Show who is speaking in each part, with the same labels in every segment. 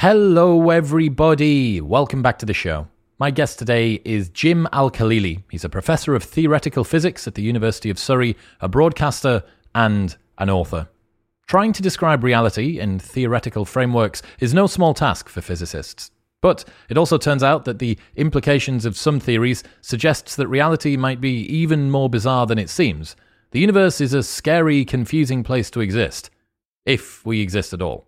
Speaker 1: Hello, everybody. Welcome back to the show. My guest today is Jim Al Khalili. He's a professor of theoretical physics at the University of Surrey, a broadcaster, and an author. Trying to describe reality in theoretical frameworks is no small task for physicists. But it also turns out that the implications of some theories suggests that reality might be even more bizarre than it seems. The universe is a scary, confusing place to exist, if we exist at all.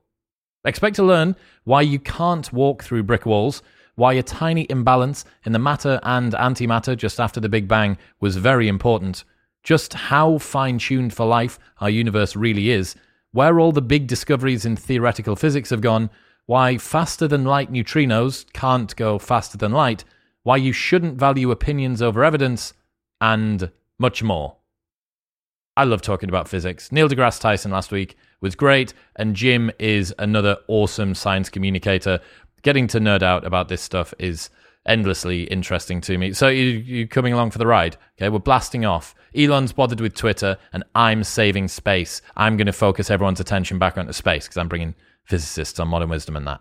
Speaker 1: Expect to learn why you can't walk through brick walls, why a tiny imbalance in the matter and antimatter just after the Big Bang was very important, just how fine tuned for life our universe really is, where all the big discoveries in theoretical physics have gone, why faster than light neutrinos can't go faster than light, why you shouldn't value opinions over evidence, and much more. I love talking about physics. Neil deGrasse Tyson last week was great, and Jim is another awesome science communicator. Getting to nerd out about this stuff is endlessly interesting to me. So you you coming along for the ride? Okay, we're blasting off. Elon's bothered with Twitter, and I'm saving space. I'm going to focus everyone's attention back onto space because I'm bringing physicists on modern wisdom and that.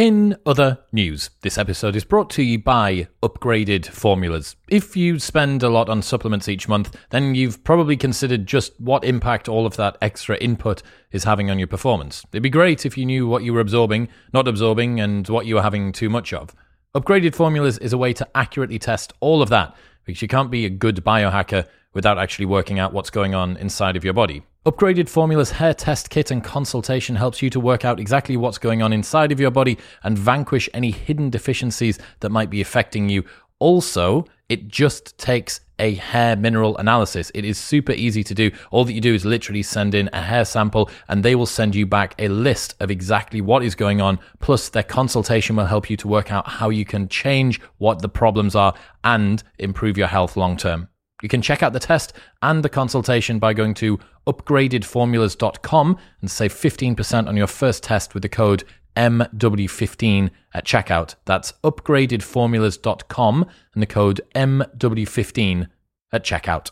Speaker 1: In other news, this episode is brought to you by Upgraded Formulas. If you spend a lot on supplements each month, then you've probably considered just what impact all of that extra input is having on your performance. It'd be great if you knew what you were absorbing, not absorbing, and what you were having too much of. Upgraded Formulas is a way to accurately test all of that because you can't be a good biohacker without actually working out what's going on inside of your body. Upgraded Formula's hair test kit and consultation helps you to work out exactly what's going on inside of your body and vanquish any hidden deficiencies that might be affecting you. Also, it just takes a hair mineral analysis. It is super easy to do. All that you do is literally send in a hair sample and they will send you back a list of exactly what is going on. Plus, their consultation will help you to work out how you can change what the problems are and improve your health long term. You can check out the test and the consultation by going to upgradedformulas.com and save 15% on your first test with the code MW15 at checkout. That's upgradedformulas.com and the code MW15 at checkout.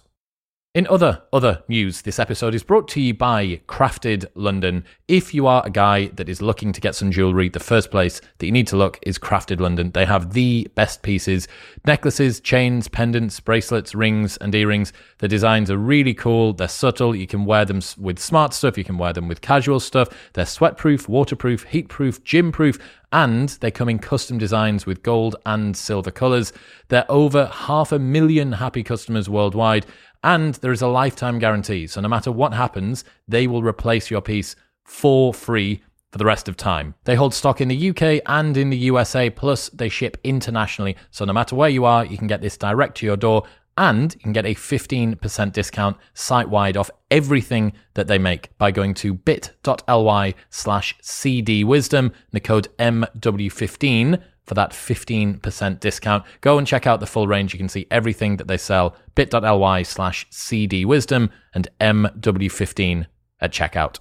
Speaker 1: In other other news, this episode is brought to you by Crafted London. If you are a guy that is looking to get some jewelry, the first place that you need to look is Crafted London. They have the best pieces: necklaces, chains, pendants, bracelets, rings, and earrings. The designs are really cool. They're subtle. You can wear them with smart stuff. You can wear them with casual stuff. They're sweatproof, waterproof, heatproof, gym-proof, and they come in custom designs with gold and silver colors. They're over half a million happy customers worldwide and there is a lifetime guarantee. So no matter what happens, they will replace your piece for free for the rest of time. They hold stock in the UK and in the USA, plus they ship internationally. So no matter where you are, you can get this direct to your door and you can get a 15% discount site wide off everything that they make by going to bit.ly slash cdwisdom, the code MW15 for that 15% discount. Go and check out the full range. You can see everything that they sell. bit.ly slash cdwisdom and MW15 at checkout.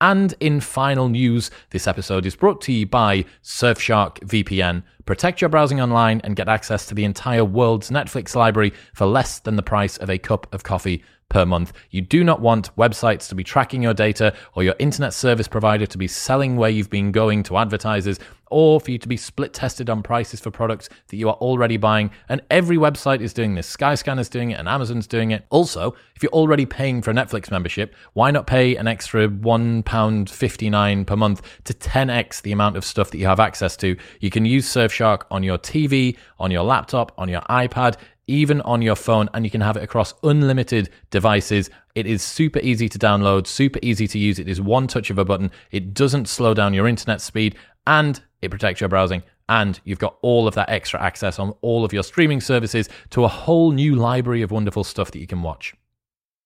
Speaker 1: And in final news, this episode is brought to you by Surfshark VPN. Protect your browsing online and get access to the entire world's Netflix library for less than the price of a cup of coffee per month. You do not want websites to be tracking your data or your internet service provider to be selling where you've been going to advertisers or for you to be split tested on prices for products that you are already buying. And every website is doing this. Skyscanner is doing it and Amazon's doing it. Also, if you're already paying for a Netflix membership, why not pay an extra £1.59 per month to 10x the amount of stuff that you have access to? You can use Surfshark on your TV, on your laptop, on your iPad even on your phone, and you can have it across unlimited devices. It is super easy to download, super easy to use. It is one touch of a button. It doesn't slow down your internet speed, and it protects your browsing. And you've got all of that extra access on all of your streaming services to a whole new library of wonderful stuff that you can watch.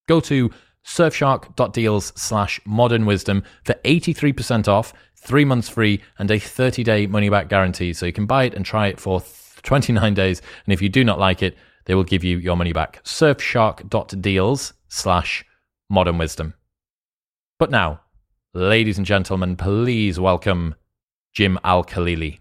Speaker 1: Go to surfshark.deals slash modern wisdom for 83% off, three months free, and a 30 day money back guarantee. So you can buy it and try it for 29 days. And if you do not like it, they will give you your money back. Surfshark.deals slash modern wisdom. But now, ladies and gentlemen, please welcome Jim Al Khalili.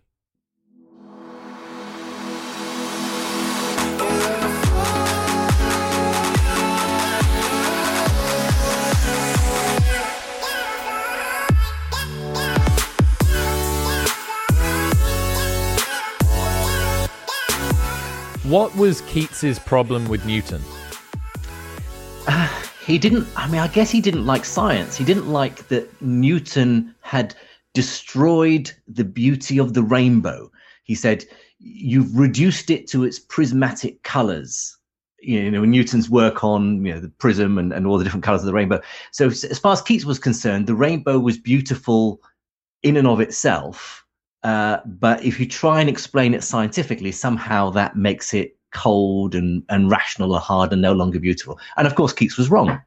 Speaker 1: What was Keats's problem with Newton?
Speaker 2: Uh, he didn't, I mean, I guess he didn't like science. He didn't like that Newton had destroyed the beauty of the rainbow. He said, You've reduced it to its prismatic colors. You know, Newton's work on you know the prism and, and all the different colors of the rainbow. So, as far as Keats was concerned, the rainbow was beautiful in and of itself. Uh, but if you try and explain it scientifically, somehow that makes it cold and, and rational or hard and no longer beautiful. And of course, Keats was wrong.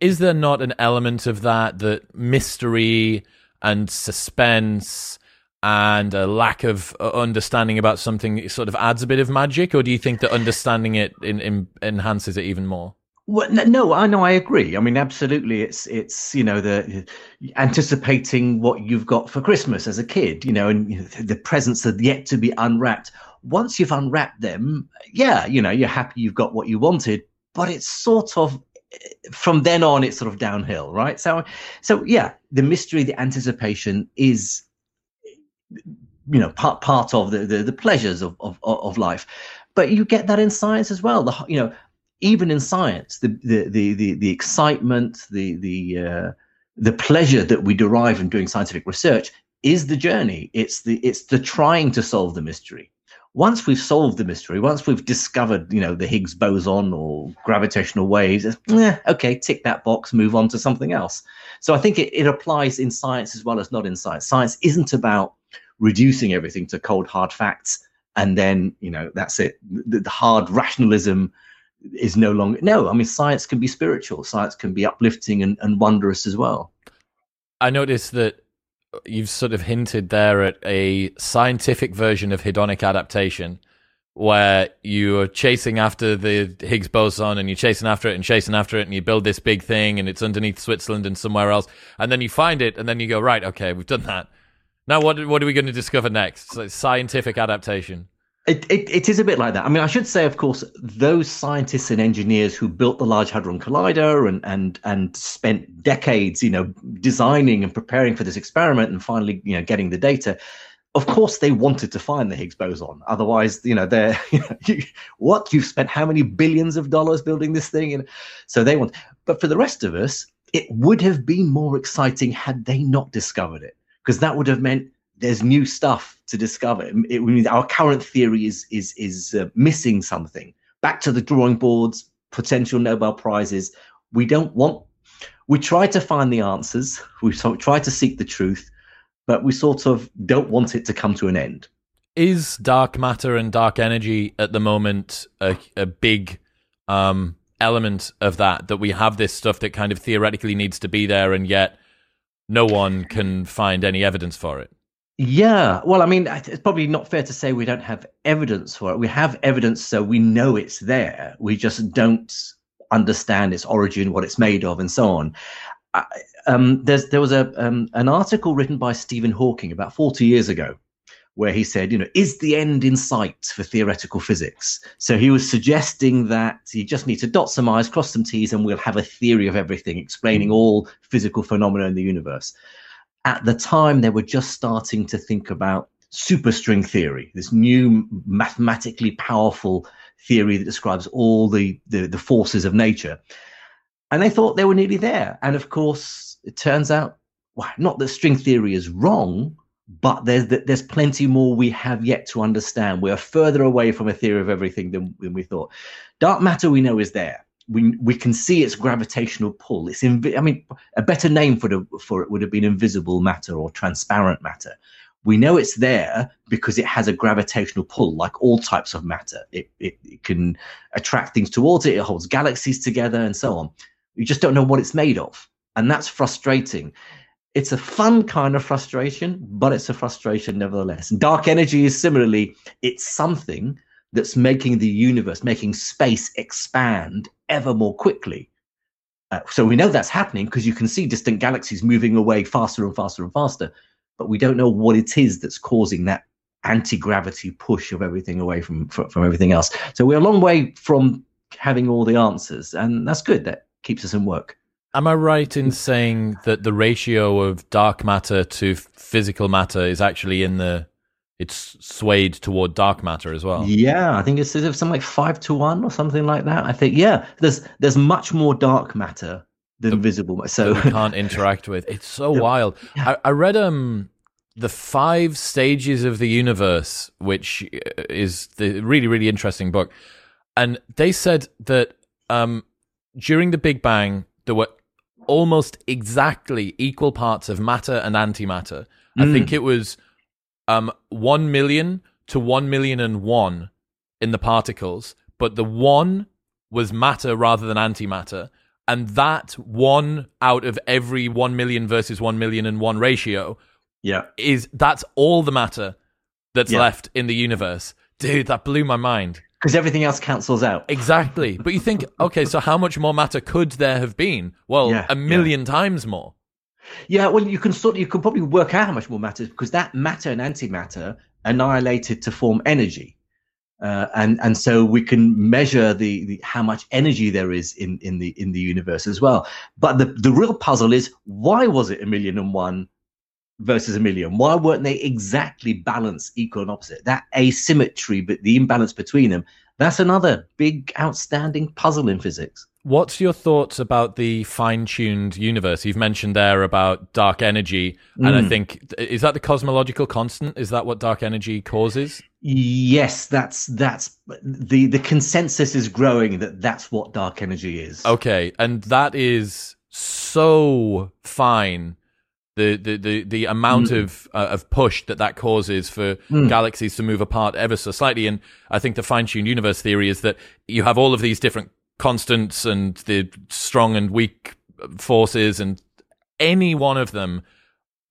Speaker 1: Is there not an element of that, that mystery and suspense and a lack of uh, understanding about something sort of adds a bit of magic? Or do you think that understanding it in, in, enhances it even more?
Speaker 2: Well, no, I know, I agree. I mean, absolutely, it's it's you know the anticipating what you've got for Christmas as a kid, you know, and the presents are yet to be unwrapped. Once you've unwrapped them, yeah, you know, you're happy you've got what you wanted, but it's sort of eh, from then on, it's sort of downhill, right? So, so yeah, the mystery, the anticipation is, you know, part part of the the, the pleasures of, of of life but you get that in science as well. The you know even in science, the the the the, the excitement, the the uh, the pleasure that we derive from doing scientific research is the journey. It's the it's the trying to solve the mystery. Once we've solved the mystery, once we've discovered, you know, the Higgs boson or gravitational waves, eh, okay, tick that box, move on to something else. So I think it, it applies in science as well as not in science. Science isn't about reducing everything to cold hard facts and then, you know, that's it. The, the hard rationalism is no longer no i mean science can be spiritual. Science can be uplifting and, and wondrous as well.
Speaker 1: I noticed that you've sort of hinted there at a scientific version of hedonic adaptation where you're chasing after the Higgs boson and you're chasing after it and chasing after it and you build this big thing and it's underneath Switzerland and somewhere else. And then you find it and then you go right okay we've done that. Now what what are we going to discover next? So scientific adaptation
Speaker 2: it, it, it is a bit like that. I mean, I should say, of course, those scientists and engineers who built the Large Hadron Collider and and and spent decades, you know, designing and preparing for this experiment and finally, you know, getting the data. Of course, they wanted to find the Higgs boson. Otherwise, you know, they're you know, what you've spent how many billions of dollars building this thing, and so they want. But for the rest of us, it would have been more exciting had they not discovered it, because that would have meant there's new stuff to discover. It, it, our current theory is is is uh, missing something. Back to the drawing boards, potential Nobel prizes. We don't want. We try to find the answers. We try to seek the truth, but we sort of don't want it to come to an end.
Speaker 1: Is dark matter and dark energy at the moment a, a big um, element of that? That we have this stuff that kind of theoretically needs to be there, and yet no one can find any evidence for it.
Speaker 2: Yeah, well, I mean, it's probably not fair to say we don't have evidence for it. We have evidence, so we know it's there. We just don't understand its origin, what it's made of, and so on. I, um, there was a um, an article written by Stephen Hawking about 40 years ago, where he said, you know, is the end in sight for theoretical physics? So he was suggesting that you just need to dot some i's, cross some t's, and we'll have a theory of everything, explaining all physical phenomena in the universe at the time they were just starting to think about superstring theory, this new mathematically powerful theory that describes all the, the, the forces of nature. And they thought they were nearly there. And of course, it turns out, well, not that string theory is wrong, but there's there's plenty more we have yet to understand. We are further away from a theory of everything than, than we thought. Dark matter we know is there we we can see its gravitational pull. It's invi- I mean, a better name for the for it would have been invisible matter or transparent matter. We know it's there because it has a gravitational pull, like all types of matter. It, it, it can attract things towards it. It holds galaxies together and so on. You just don't know what it's made of, and that's frustrating. It's a fun kind of frustration, but it's a frustration nevertheless. Dark energy is similarly, it's something that's making the universe, making space expand ever more quickly. Uh, so we know that's happening because you can see distant galaxies moving away faster and faster and faster, but we don't know what it is that's causing that anti-gravity push of everything away from, from, from everything else. So we're a long way from having all the answers, and that's good. That keeps us in work.
Speaker 1: Am I right in saying that the ratio of dark matter to physical matter is actually in the it's swayed toward dark matter as well.
Speaker 2: Yeah, I think it's something like five to one or something like that. I think yeah, there's there's much more dark matter than the, visible. So
Speaker 1: we can't interact with. It's so the, wild. Yeah. I, I read um the five stages of the universe, which is the really really interesting book, and they said that um during the Big Bang there were almost exactly equal parts of matter and antimatter. Mm. I think mm. it was um, 1 million to 1 million and 1 in the particles, but the 1 was matter rather than antimatter. And that 1 out of every 1 million versus 1 million and 1 ratio
Speaker 2: yeah.
Speaker 1: is that's all the matter that's yeah. left in the universe. Dude, that blew my mind.
Speaker 2: Because everything else cancels out.
Speaker 1: Exactly. But you think, okay, so how much more matter could there have been? Well, yeah, a million yeah. times more.
Speaker 2: Yeah, well, you can sort you can probably work out how much more matter because that matter and antimatter annihilated to form energy, uh, and and so we can measure the, the how much energy there is in in the in the universe as well. But the the real puzzle is why was it a million and one versus a million? Why weren't they exactly balanced, equal and opposite? That asymmetry, but the imbalance between them, that's another big outstanding puzzle in physics.
Speaker 1: What's your thoughts about the fine-tuned universe? You've mentioned there about dark energy, and mm. I think is that the cosmological constant? Is that what dark energy causes?
Speaker 2: Yes, that's that's the the consensus is growing that that's what dark energy is.
Speaker 1: Okay, and that is so fine. The the the, the amount mm. of uh, of push that that causes for mm. galaxies to move apart ever so slightly, and I think the fine-tuned universe theory is that you have all of these different constants and the strong and weak forces and any one of them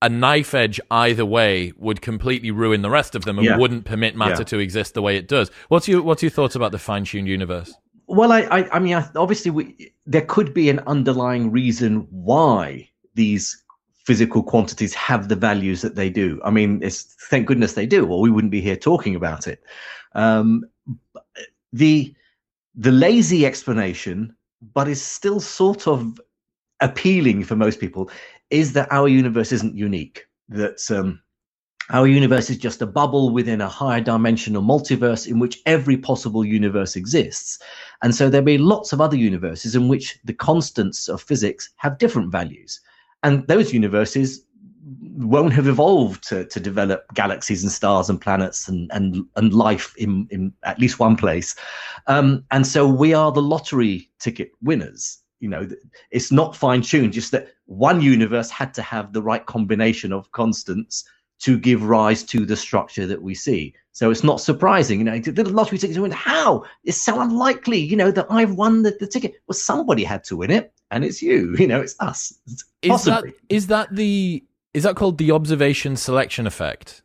Speaker 1: a knife edge either way would completely ruin the rest of them and yeah. wouldn't permit matter yeah. to exist the way it does. What's your what's your thoughts about the fine tuned universe?
Speaker 2: Well, I I, I mean, I, obviously, we, there could be an underlying reason why these physical quantities have the values that they do. I mean, it's thank goodness they do, or we wouldn't be here talking about it. Um, the the lazy explanation, but is still sort of appealing for most people, is that our universe isn't unique. That um, our universe is just a bubble within a higher dimensional multiverse in which every possible universe exists. And so there'll be lots of other universes in which the constants of physics have different values. And those universes won't have evolved to, to develop galaxies and stars and planets and and, and life in, in at least one place. Um, and so we are the lottery ticket winners. You know, it's not fine tuned, just that one universe had to have the right combination of constants to give rise to the structure that we see. So it's not surprising, you know, the lottery tickets win. How? It's so unlikely, you know, that I've won the, the ticket. Well, somebody had to win it, and it's you. You know, it's us.
Speaker 1: Is that is that the is that called the observation selection effect?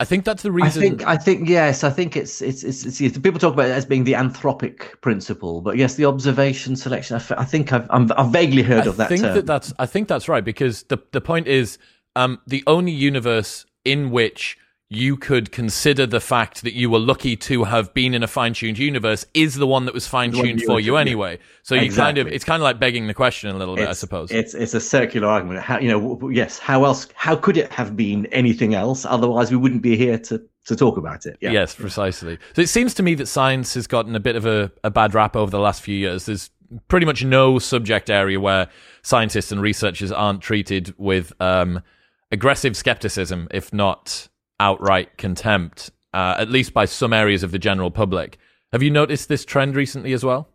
Speaker 1: I think that's the reason.
Speaker 2: I think, I think yes. I think it's it's it's, it's, it's people talk about it as being the anthropic principle, but yes, the observation selection. I, I think I've i have vaguely heard
Speaker 1: I
Speaker 2: of that.
Speaker 1: I think
Speaker 2: term.
Speaker 1: that that's I think that's right because the the point is um, the only universe in which you could consider the fact that you were lucky to have been in a fine-tuned universe is the one that was fine-tuned for you anyway. So you exactly. kind of it's kind of like begging the question a little bit,
Speaker 2: it's,
Speaker 1: I suppose.
Speaker 2: It's it's a circular argument. How you know? Yes. How else? How could it have been anything else? Otherwise, we wouldn't be here to to talk about it.
Speaker 1: Yeah. Yes, precisely. So it seems to me that science has gotten a bit of a, a bad rap over the last few years. There's pretty much no subject area where scientists and researchers aren't treated with um, aggressive skepticism, if not outright contempt, uh, at least by some areas of the general public. Have you noticed this trend recently as well?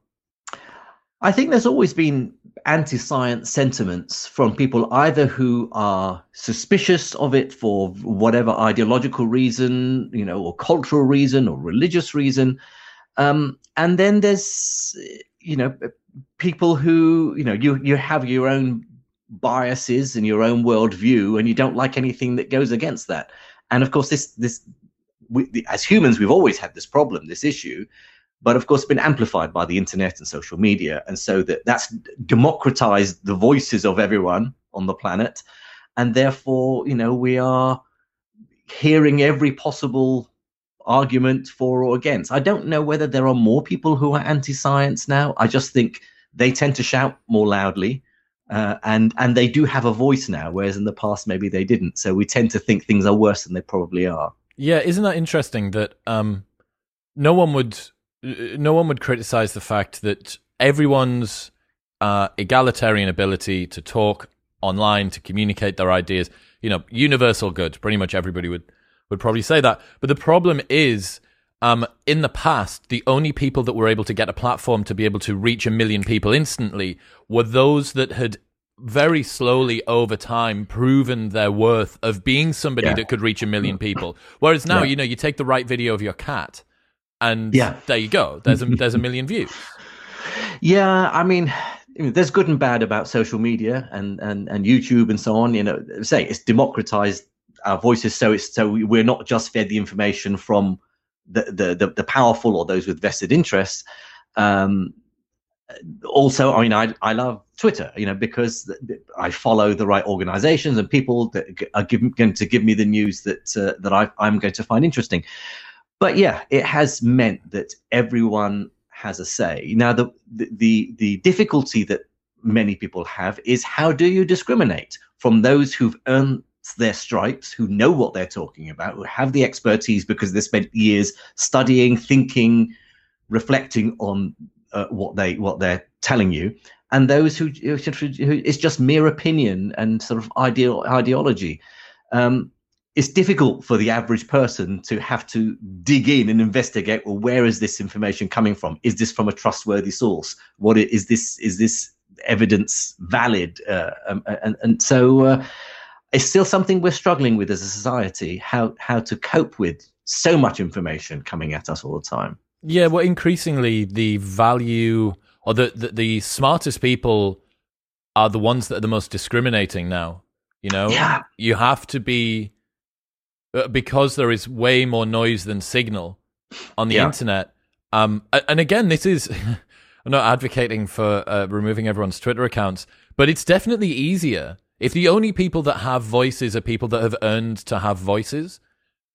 Speaker 2: I think there's always been anti science sentiments from people either who are suspicious of it for whatever ideological reason, you know, or cultural reason or religious reason. Um, and then there's, you know, people who, you know, you, you have your own biases and your own worldview and you don't like anything that goes against that. And of course, this this we, as humans, we've always had this problem, this issue, but of course, been amplified by the internet and social media, and so that that's democratized the voices of everyone on the planet, and therefore, you know, we are hearing every possible argument for or against. I don't know whether there are more people who are anti-science now. I just think they tend to shout more loudly uh, and and they do have a voice now, whereas in the past maybe they didn't. So we tend to think things are worse than they probably are.
Speaker 1: Yeah, isn't that interesting that um, no one would no one would criticize the fact that everyone's uh, egalitarian ability to talk online to communicate their ideas, you know, universal good. Pretty much everybody would would probably say that. But the problem is um, in the past, the only people that were able to get a platform to be able to reach a million people instantly were those that had very slowly over time proven their worth of being somebody yeah. that could reach a million people. Whereas now, yeah. you know, you take the right video of your cat and yeah. there you go. There's a, there's a million views.
Speaker 2: Yeah, I mean, there's good and bad about social media and, and, and YouTube and so on. You know, say it's democratized our voices, so it's so we're not just fed the information from the, the, the, powerful or those with vested interests. Um, also, I mean, I, I love Twitter, you know, because I follow the right organizations and people that are give, going to give me the news that uh, that I, I'm going to find interesting. But yeah, it has meant that everyone has a say. Now, the the the difficulty that many people have is how do you discriminate from those who've earned their stripes, who know what they're talking about, who have the expertise because they spent years studying, thinking, reflecting on uh, what they what they're telling you, and those who, who, it's just mere opinion and sort of ideal ideology. Um, it's difficult for the average person to have to dig in and investigate. Well, where is this information coming from? Is this from a trustworthy source? What is this? Is this evidence valid? Uh, um, and and so. Uh, it's still something we're struggling with as a society how how to cope with so much information coming at us all the time
Speaker 1: yeah well increasingly the value or the the, the smartest people are the ones that are the most discriminating now you know
Speaker 2: yeah.
Speaker 1: you have to be uh, because there is way more noise than signal on the yeah. internet um and again this is i'm not advocating for uh, removing everyone's twitter accounts but it's definitely easier if the only people that have voices are people that have earned to have voices,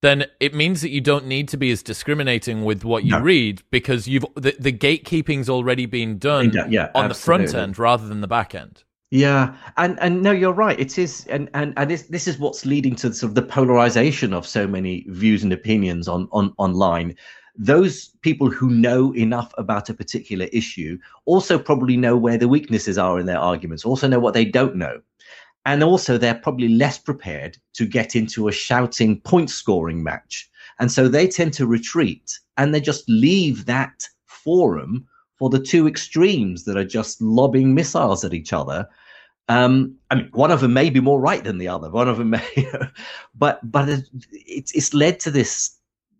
Speaker 1: then it means that you don't need to be as discriminating with what you no. read because you've the, the gatekeeping's already been done
Speaker 2: yeah,
Speaker 1: on absolutely. the front end rather than the back end.
Speaker 2: Yeah, and and no, you're right. It is, and and and this this is what's leading to sort of the polarization of so many views and opinions on on online. Those people who know enough about a particular issue also probably know where the weaknesses are in their arguments. Also know what they don't know and also they're probably less prepared to get into a shouting point scoring match and so they tend to retreat and they just leave that forum for the two extremes that are just lobbing missiles at each other um, I mean, one of them may be more right than the other. One of them may, but but it's it's led to this,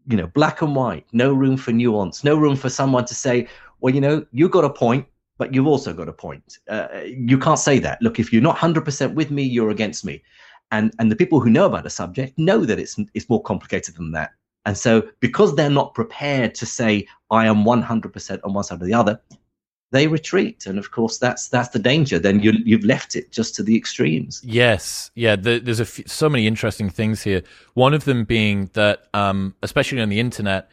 Speaker 2: you know, black and white, no room for nuance, no room for someone to say, well, you know, you got a point, but you've also got a point. Uh, you can't say that. Look, if you're not 100% with me, you're against me. And and the people who know about a subject know that it's it's more complicated than that. And so because they're not prepared to say I am 100% on one side or the other, they retreat and of course that's that's the danger then you you've left it just to the extremes
Speaker 1: yes yeah the, there's a f- so many interesting things here one of them being that um, especially on the internet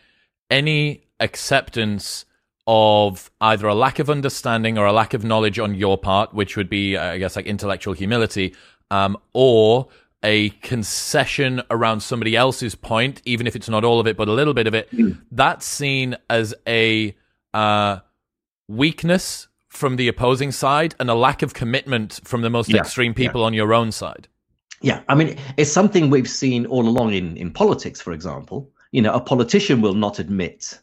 Speaker 1: any acceptance of either a lack of understanding or a lack of knowledge on your part, which would be, uh, I guess, like intellectual humility, um, or a concession around somebody else's point, even if it's not all of it, but a little bit of it, mm. that's seen as a uh, weakness from the opposing side and a lack of commitment from the most yeah, extreme people yeah. on your own side.
Speaker 2: Yeah, I mean, it's something we've seen all along in, in politics, for example. You know, a politician will not admit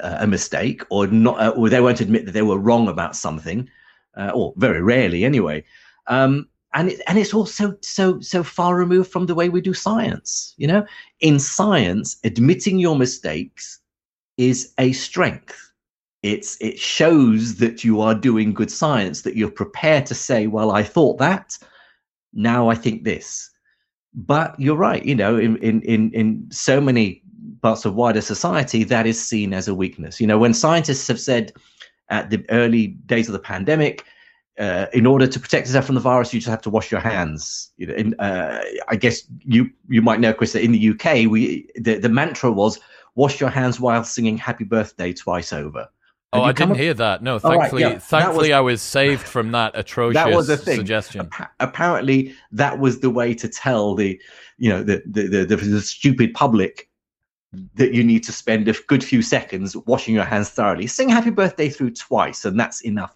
Speaker 2: a mistake or not uh, or they won't admit that they were wrong about something uh, or very rarely anyway. Um, and it, and it's also so so far removed from the way we do science you know? In science admitting your mistakes is a strength. It's it shows that you are doing good science that you're prepared to say well i thought that. Now i think this. But you're right you know in in in, in so many parts of wider society, that is seen as a weakness. You know, when scientists have said at the early days of the pandemic, uh, in order to protect yourself from the virus, you just have to wash your hands. You know, in, uh, I guess you you might know, Chris, that in the UK, we the, the mantra was wash your hands while singing "Happy Birthday" twice over.
Speaker 1: Oh, I didn't hear that. No, thankfully, right, yeah, thankfully, was, I was saved from that atrocious that was a thing. suggestion.
Speaker 2: apparently, that was the way to tell the, you know, the the, the the, the stupid public that you need to spend a good few seconds washing your hands thoroughly. Sing happy birthday through twice, and that's enough.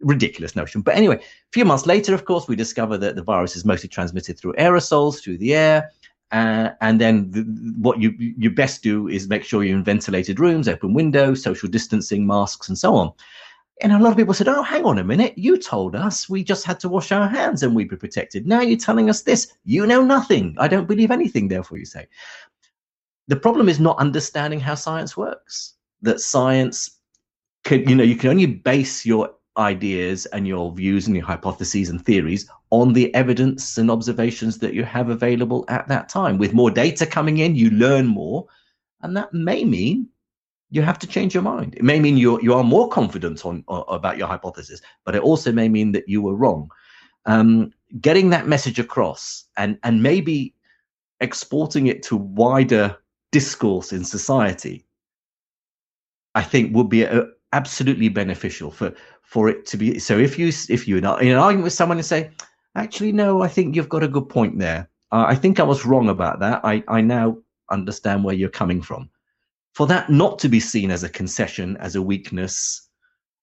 Speaker 2: Ridiculous notion. But anyway, a few months later, of course, we discover that the virus is mostly transmitted through aerosols, through the air. Uh, and then the, what you you best do is make sure you're in ventilated rooms, open windows, social distancing, masks, and so on. And a lot of people said, "Oh, hang on a minute! You told us we just had to wash our hands and we'd be protected. Now you're telling us this. You know nothing. I don't believe anything. Therefore, you say." The problem is not understanding how science works. That science can, you know, you can only base your ideas and your views and your hypotheses and theories on the evidence and observations that you have available at that time. With more data coming in, you learn more, and that may mean you have to change your mind. It may mean you you are more confident on, about your hypothesis, but it also may mean that you were wrong. Um, getting that message across and and maybe exporting it to wider discourse in society, I think would be a, uh, absolutely beneficial for for it to be. So if you if you are in an argument with someone and say, actually no, I think you've got a good point there. Uh, I think I was wrong about that. I I now understand where you're coming from. For that not to be seen as a concession, as a weakness,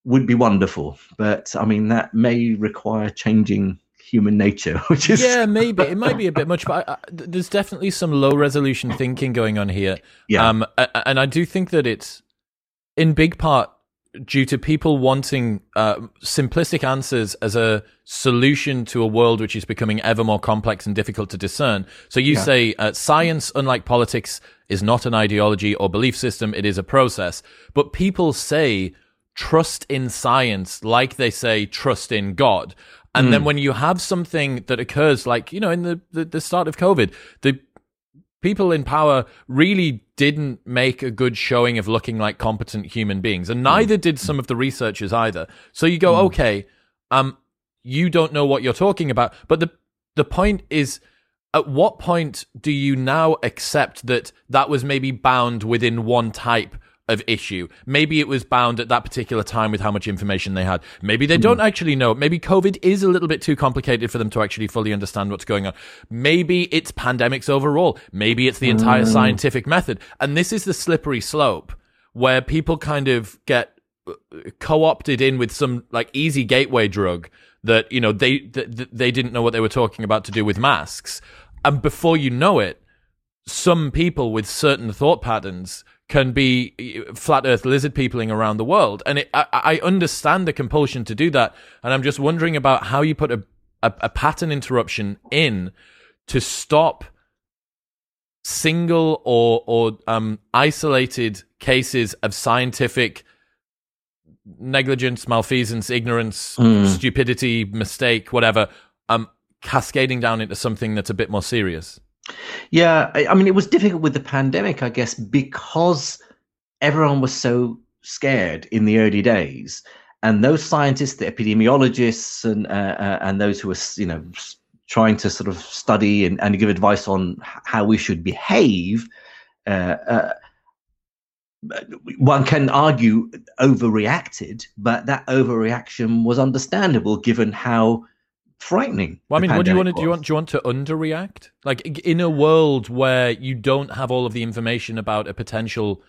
Speaker 2: would be wonderful. But I mean, that may require changing human nature, which is
Speaker 1: yeah, maybe it might be a bit much, but I, I, there's definitely some low resolution thinking going on here. Yeah, um, and I do think that it's in big part due to people wanting uh, simplistic answers as a solution to a world which is becoming ever more complex and difficult to discern. So you yeah. say uh, science, unlike politics, is not an ideology or belief system; it is a process. But people say trust in science like they say trust in God. And mm. then hmm. when you have something that occurs, like, you know, in the, the, the start of COVID, the people in power really didn't make a good showing of looking like competent human beings. And hmm. neither mm. did some of the researchers either. So you go, mm. okay, um, you don't know what you're talking about. But the, the point is, at what point do you now accept that that was maybe bound within one type of issue. Maybe it was bound at that particular time with how much information they had. Maybe they don't hmm. actually know. Maybe COVID is a little bit too complicated for them to actually fully understand what's going on. Maybe it's pandemics overall. Maybe it's the entire mm. scientific method. And this is the slippery slope where people kind of get uh, co-opted in with some like easy gateway drug that, you know, they, th- they didn't know what they were talking about to do with masks. And before you know it, some people with certain thought patterns can be uh, flat earth lizard peopling around the world. And it, I, I, understand the compulsion to do that. And I'm just wondering about how you put a, a, a pattern interruption in to stop single or, or um, isolated cases of scientific negligence, malfeasance, ignorance, mm. stupidity, mistake, whatever, um, cascading down into something that's a bit more serious.
Speaker 2: Yeah, I, mean, it was difficult with the pandemic, I guess, because everyone was so scared in the early days, and those scientists, the epidemiologists, and uh, uh, and those who were, you know, trying to sort of study and, and give advice on how we should behave. Uh, uh, one can argue overreacted, but that overreaction was understandable given how frightening.
Speaker 1: Well, I mean, what do you want to do? You want do you want to underreact? Like in a world where you don't have all of the information about a potential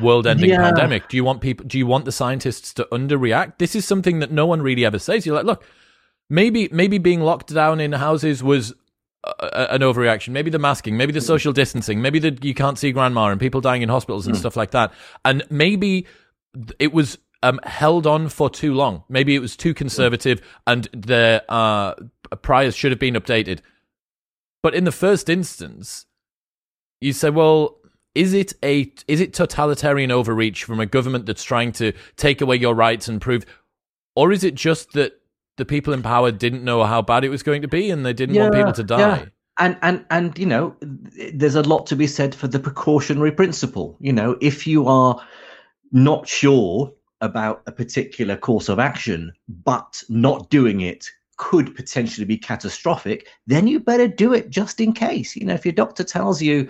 Speaker 1: world-ending yeah. pandemic, do you want people? Do you want the scientists to underreact? This is something that no one really ever says. You're like, look, maybe maybe being locked down in houses was a, an overreaction. Maybe the masking, maybe the social distancing, maybe that you can't see grandma and people dying in hospitals and mm. stuff like that, and maybe it was um, held on for too long. Maybe it was too conservative and the uh, priors should have been updated. But in the first instance, you say, well, is it a is it totalitarian overreach from a government that's trying to take away your rights and prove, or is it just that the people in power didn't know how bad it was going to be and they didn't yeah, want people to die? Yeah.
Speaker 2: And and and you know, there's a lot to be said for the precautionary principle. You know, if you are not sure about a particular course of action, but not doing it could potentially be catastrophic, then you better do it just in case. You know, if your doctor tells you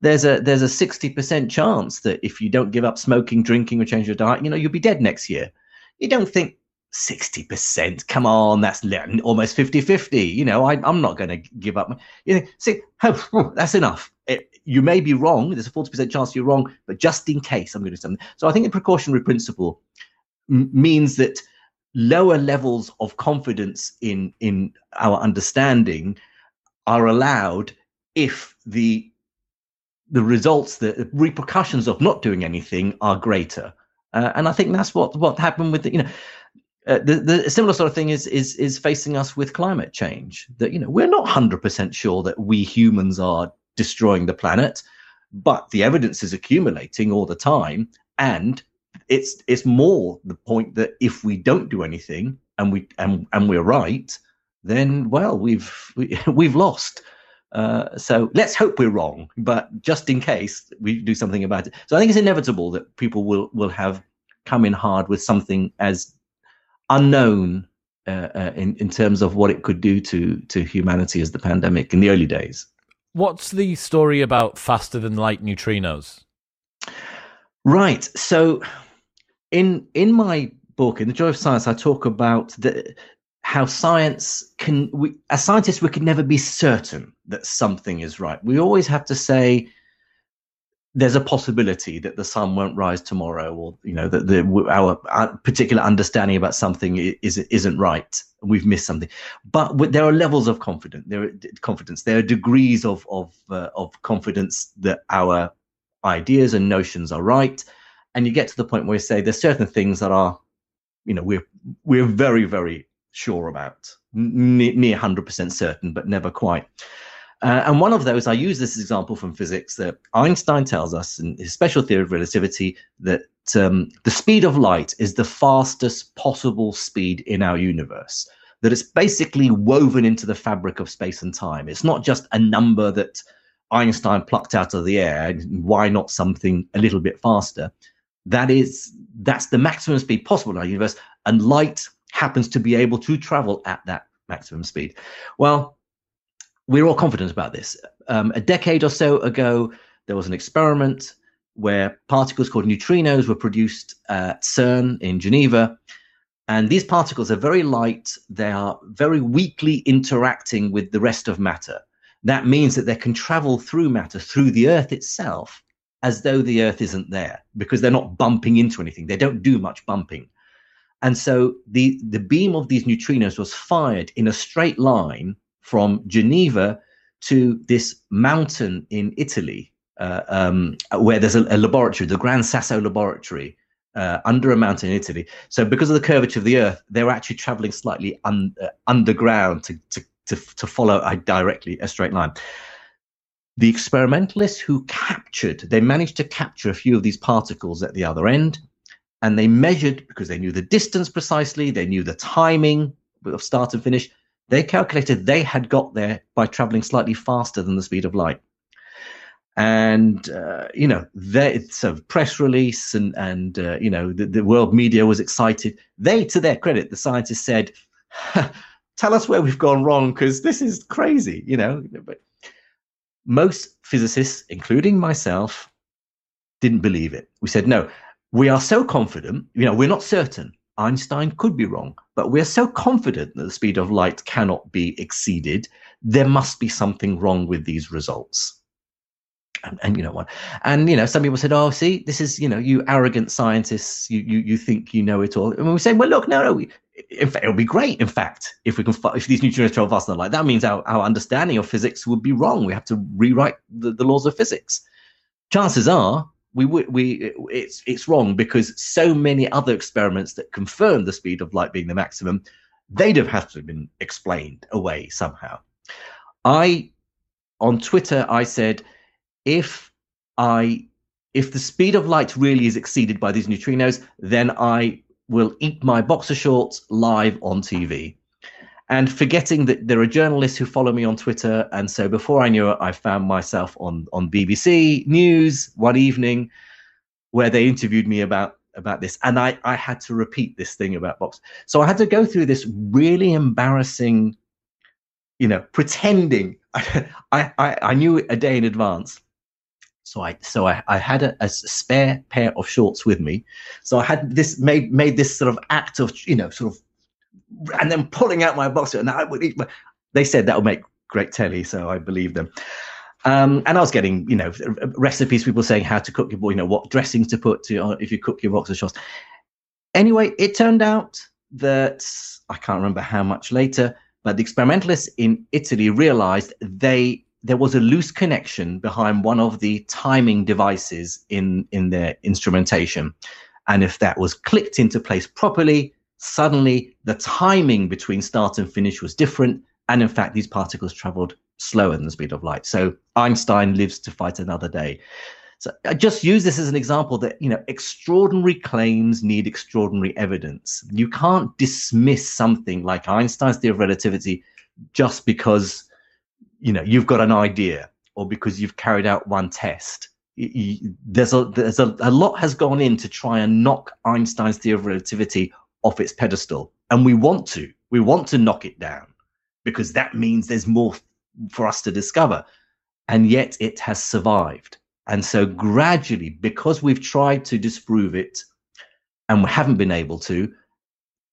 Speaker 2: there's a there's a 60% chance that if you don't give up smoking, drinking, or change your diet, you know, you'll be dead next year. You don't think 60%, come on, that's almost 50-50. You know, I, am not going to give up. You think, see, oh, that's enough. It, you may be wrong. There's a 40% chance you're wrong, but just in case, I'm going to do something. So I think the precautionary principle m- means that lower levels of confidence in in our understanding are allowed if the the results, the repercussions of not doing anything are greater. Uh, and I think that's what what happened with the, you know. Uh, the, the similar sort of thing is is is facing us with climate change. That you know we're not hundred percent sure that we humans are destroying the planet, but the evidence is accumulating all the time, and it's it's more the point that if we don't do anything and we and and we're right, then well we've we, we've lost. Uh, so let's hope we're wrong, but just in case we do something about it. So I think it's inevitable that people will will have come in hard with something as unknown uh, uh, in in terms of what it could do to to humanity as the pandemic in the early days.
Speaker 1: What's the story about faster than light neutrinos?
Speaker 2: Right. So in in my book, in the Joy of Science, I talk about the how science can we as scientists we can never be certain that something is right we always have to say there's a possibility that the sun won't rise tomorrow or you know that the our, our particular understanding about something is isn't right. We've missed something. But there are levels of confidence there are confidence. There are degrees of of uh, of confidence that our ideas and notions are right. And you get to the point where you say there's certain things that are you know we're we're very very sure about, near 100% certain, but never quite. Uh, and one of those, I use this example from physics that Einstein tells us in his special theory of relativity that um, the speed of light is the fastest possible speed in our universe. That it's basically woven into the fabric of space and time. It's not just a number that Einstein plucked out of the air. Why not something a little bit faster? That is, that's the maximum speed possible in our universe. And light happens to be able to travel at that maximum speed. Well, we're all confident about this. Um, a decade or so ago, there was an experiment where particles called neutrinos were produced at CERN in Geneva. And these particles are very light, they are very weakly interacting with the rest of matter. That means that they can travel through matter, through the Earth itself, as though the Earth isn't there, because they're not bumping into anything. They don't do much bumping. And so the, the beam of these neutrinos was fired in a straight line from Geneva to this mountain in Italy, uh, um, where there's a, a, laboratory, the Gran Sasso Laboratory, uh, under a mountain in Italy. So because of the curvature of the Earth, they were actually traveling slightly un, uh, underground to, to, to, to follow a, directly a straight line. The experimentalists who captured, they managed to capture a few of these particles at the other end and they measured because they knew the distance precisely, they knew the timing of start and finish. They calculated they had got there by traveling slightly faster than the speed of light. And uh, you know, it's a press release, and and uh, you know, the, the world media was excited. They, to their credit, the scientists said, "Tell us where we've gone wrong, because this is crazy." You know, but most physicists, including myself, didn't believe it. We said, "No, we are so confident, you know, we're not certain. Einstein could be wrong, but we're so confident that the speed of light cannot be exceeded. There must be something wrong with these results. And, and, you know what? And you know, some people said, "Oh, see, this is you know, you arrogant scientists. You you you think you know it all." And we say, "Well, look, no, no. In fact, it would be great. In fact, if we can, if these neutrinos travel faster than light, that means our, our understanding of physics would be wrong. We have to rewrite the, the laws of physics. Chances are we would we it's it's wrong because so many other experiments that confirm the speed of light being the maximum they'd have had to have been explained away somehow. I on twitter i said if i if the speed of light really is exceeded by these neutrinos then i will eat my boxer shorts live on tv and forgetting that there are journalists who follow me on Twitter. And so before I knew it, I found myself on, on BBC News one evening where they interviewed me about about this and I, I had to repeat this thing about box so i had to go through this really embarrassing you know pretending I, I i knew a day in advance So I so I, I had a, a, spare pair of shorts with me. So I had this made made this sort of act of you know sort of and then pulling out my boxer and I would eat my, they said that would make great telly, so I believed them. Um, and I was getting, you know, recipes, people saying how to cook your, you know, what dressings to put to uh, if you cook your boxer shots. Anyway, it turned out that I can't remember how much later, but the experimentalists in Italy realized they there was a loose connection behind one of the timing devices in in their instrumentation, and if that was clicked into place properly, suddenly the timing between start and finish was different, and in fact these particles traveled slower than the speed of light. So Einstein lives to fight another day. So I just use this as an example that you know extraordinary claims need extraordinary evidence. You can't dismiss something like Einstein's theory of relativity just because you know you've got an idea or because you've carried out one test. there's a there's a, a lot has gone in to try and knock Einstein's theory of relativity off its pedestal, and we want to we want to knock it down because that means there's more for us to discover, and yet it has survived and so, gradually, because we've tried to disprove it and we haven't been able to,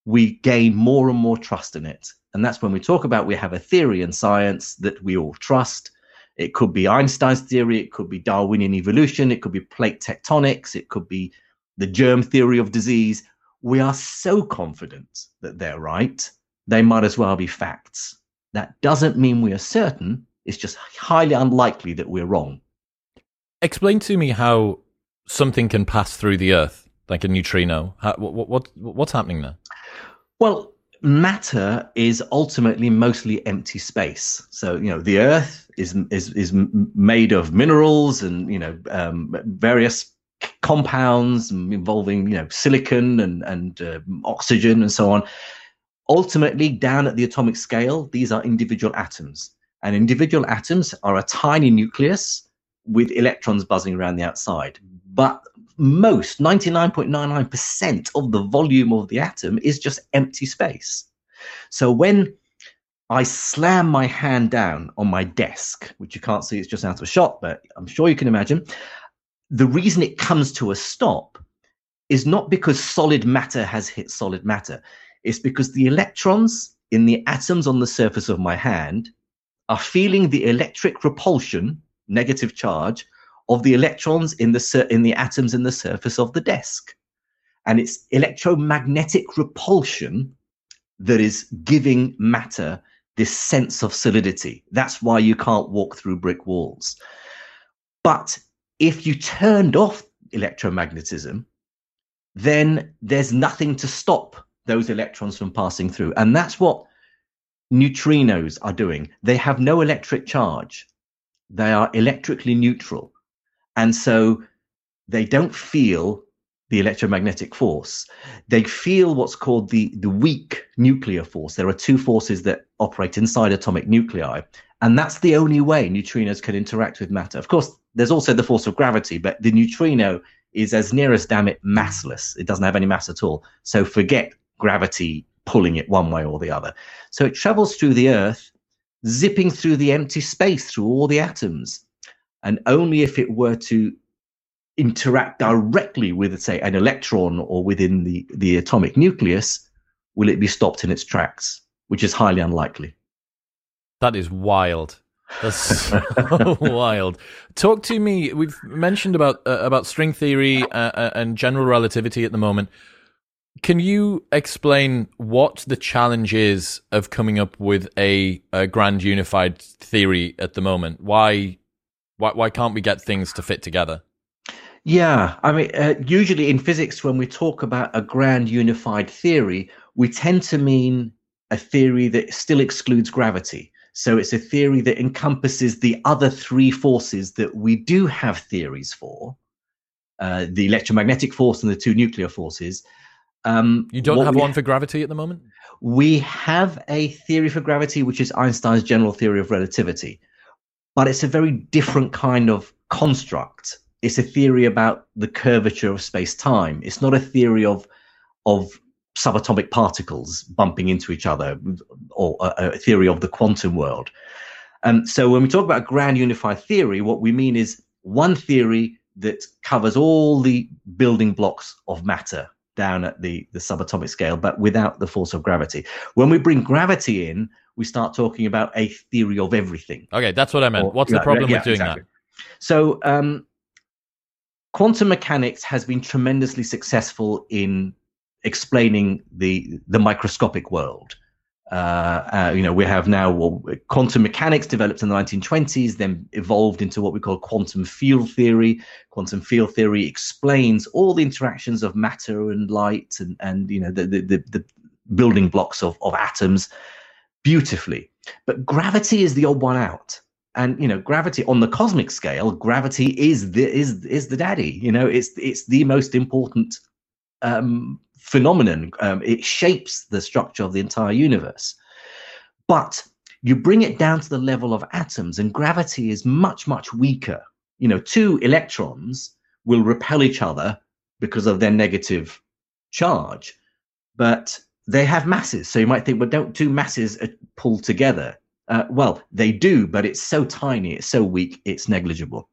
Speaker 2: we gain more and more trust in it. And that's when we talk about we have a theory in science that we all trust. It could be Einstein's theory, it could be Darwinian evolution, it could be plate tectonics, it could be the germ theory of disease. We are so confident that they're right, they might as well be facts. That doesn't mean we are certain, it's just highly unlikely that we're wrong.
Speaker 1: Explain to me how something can pass through the Earth, like a neutrino. How, what, what, what's happening there?
Speaker 2: Well, matter is ultimately mostly empty space. So you know, the Earth is is is made of minerals and you know um, various compounds involving you know silicon and and uh, oxygen and so on. Ultimately, down at the atomic scale, these are individual atoms, and individual atoms are a tiny nucleus with electrons buzzing around the outside. But most, 99.99% of the volume of the atom is just empty space. So when I slam my hand down on my desk, which you can't see, it's just out of shot, but I'm sure you can imagine. The reason it comes to a stop is not because solid matter has hit solid matter, it's because the electrons in the atoms on the surface of my hand are feeling the electric repulsion negative charge of the electrons in the in the atoms in the surface of the desk. And it's electromagnetic repulsion that is giving matter this sense of solidity. That's why you can't walk through brick walls. But if you turned off electromagnetism then there's nothing to stop those electrons from passing through. And that's what neutrinos are doing. They have no electric charge. They are electrically neutral. And so they don't feel the electromagnetic force. They feel what's called the, the weak nuclear force. There are two forces that operate inside atomic nuclei. And that's the only way neutrinos can interact with matter. Of course, there's also the force of gravity, but the neutrino is as near as damn it massless. It doesn't have any mass at all. So forget gravity pulling it one way or the other. So it travels through the Earth zipping through the empty space through all the atoms. And only if it were to interact directly with, say, an electron or within the, the atomic nucleus will it be stopped in its tracks, which is highly unlikely.
Speaker 1: That is wild. That's so wild. Talk to me. We've mentioned about uh, about string theory uh, uh and general relativity at the moment. Can you explain what the challenge is of coming up with a, a grand unified theory at the moment? Why, why, why can't we get things to fit together?
Speaker 2: Yeah, I mean, uh, usually in physics, when we talk about a grand unified theory, we tend to mean a theory that still excludes gravity. So it's a theory that encompasses the other three forces that we do have theories for uh, the electromagnetic force and the two nuclear forces.
Speaker 1: Um, you don't have one for gravity at the moment?
Speaker 2: We have a theory for gravity, which is Einstein's general theory of relativity, but it's a very different kind of construct. It's a theory about the curvature of space time. It's not a theory of, of subatomic particles bumping into each other or a, a theory of the quantum world. And um, so when we talk about grand unified theory, what we mean is one theory that covers all the building blocks of matter down at the, the subatomic scale, but without the force of gravity. When we bring gravity in, we start talking about a theory of everything.
Speaker 1: Okay, that's what I meant. Or, What's the problem yeah, with doing exactly. that?
Speaker 2: So, um, quantum mechanics has been tremendously successful in explaining the the microscopic world. Uh, uh, you know, we have now well, quantum mechanics developed in the 1920s, then evolved into what we call quantum field theory. Quantum field theory explains all the interactions of matter and light and, and you know, the, the, the, the building blocks of, of atoms beautifully. But gravity is the odd one out. And you know, gravity on the cosmic scale, gravity is the is is the daddy. You know, it's it's the most important um, phenomenon. Um, it shapes the structure of the entire universe. But you bring it down to the level of atoms, and gravity is much, much weaker. You know, two electrons will repel each other because of their negative charge, but they have masses. So you might think, well, don't two masses uh, pull together? Uh, well, they do, but it's so tiny, it's so weak, it's negligible.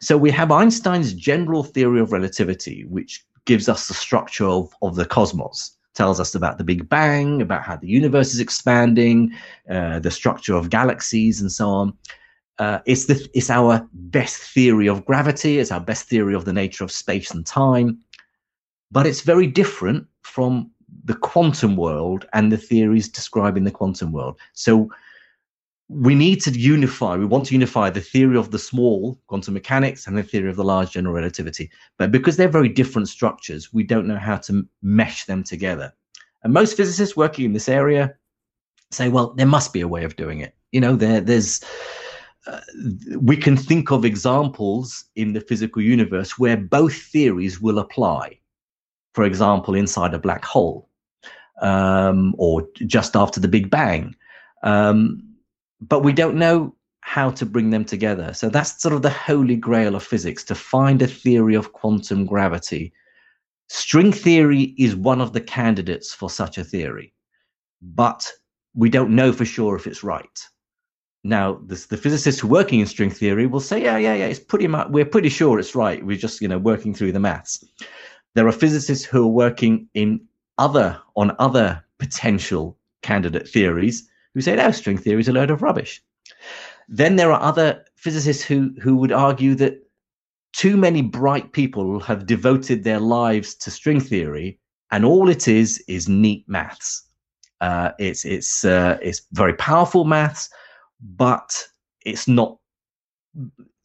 Speaker 2: So we have Einstein's general theory of relativity, which gives us the structure of, of the cosmos tells us about the big bang about how the universe is expanding uh, the structure of galaxies and so on uh, it's the it's our best theory of gravity it's our best theory of the nature of space and time but it's very different from the quantum world and the theories describing the quantum world so we need to unify, we want to unify the theory of the small quantum mechanics and the theory of the large general relativity. But because they're very different structures, we don't know how to mesh them together. And most physicists working in this area say, well, there must be a way of doing it. You know, there, there's, uh, we can think of examples in the physical universe where both theories will apply. For example, inside a black hole, um, or just after the Big Bang. Um, but we don't know how to bring them together. So that's sort of the holy grail of physics to find a theory of quantum gravity. String theory is one of the candidates for such a theory, but we don't know for sure if it's right. Now, the, the physicists working in string theory will say, yeah, yeah, yeah, it's pretty much, we're pretty sure it's right. We're just, you know, working through the maths. There are physicists who are working in other, on other potential candidate theories who say, no, string theory is a load of rubbish. Then there are other physicists who, who would argue that too many bright people have devoted their lives to string theory, and all it is is neat maths. Uh, it's it's uh, it's very powerful maths, but it's not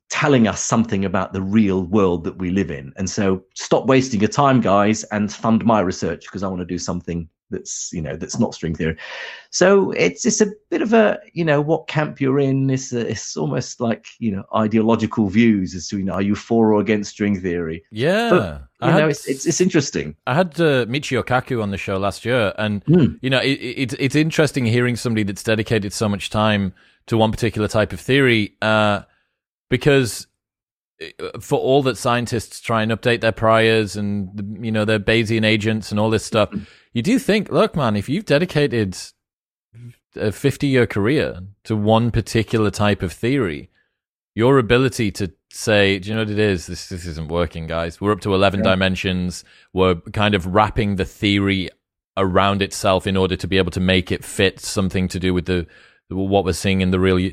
Speaker 2: telling us something about the real world that we live in. And so, stop wasting your time, guys, and fund my research because I want to do something that's you know that's not string theory. So it's it's a bit of a you know what camp you're in it's a, it's almost like you know ideological views as to you know are you for or against string theory?
Speaker 1: Yeah.
Speaker 2: But, you know it's, it's, it's interesting.
Speaker 1: I had uh, michio kaku on the show last year and mm. you know it, it, it's interesting hearing somebody that's dedicated so much time to one particular type of theory uh, because uh, Uh, for all that scientists try and update their priors and you know their Bayesian agents and all this stuff, mm-hmm. you do think, look, man, if you've dedicated a fifty-year career to one particular type of theory, your ability to say, do you know what it is? This this isn't working, guys. We're up to eleven yeah. dimensions. We're kind of wrapping the theory around itself in order to be able to make it fit something to do with the what we're seeing in the real.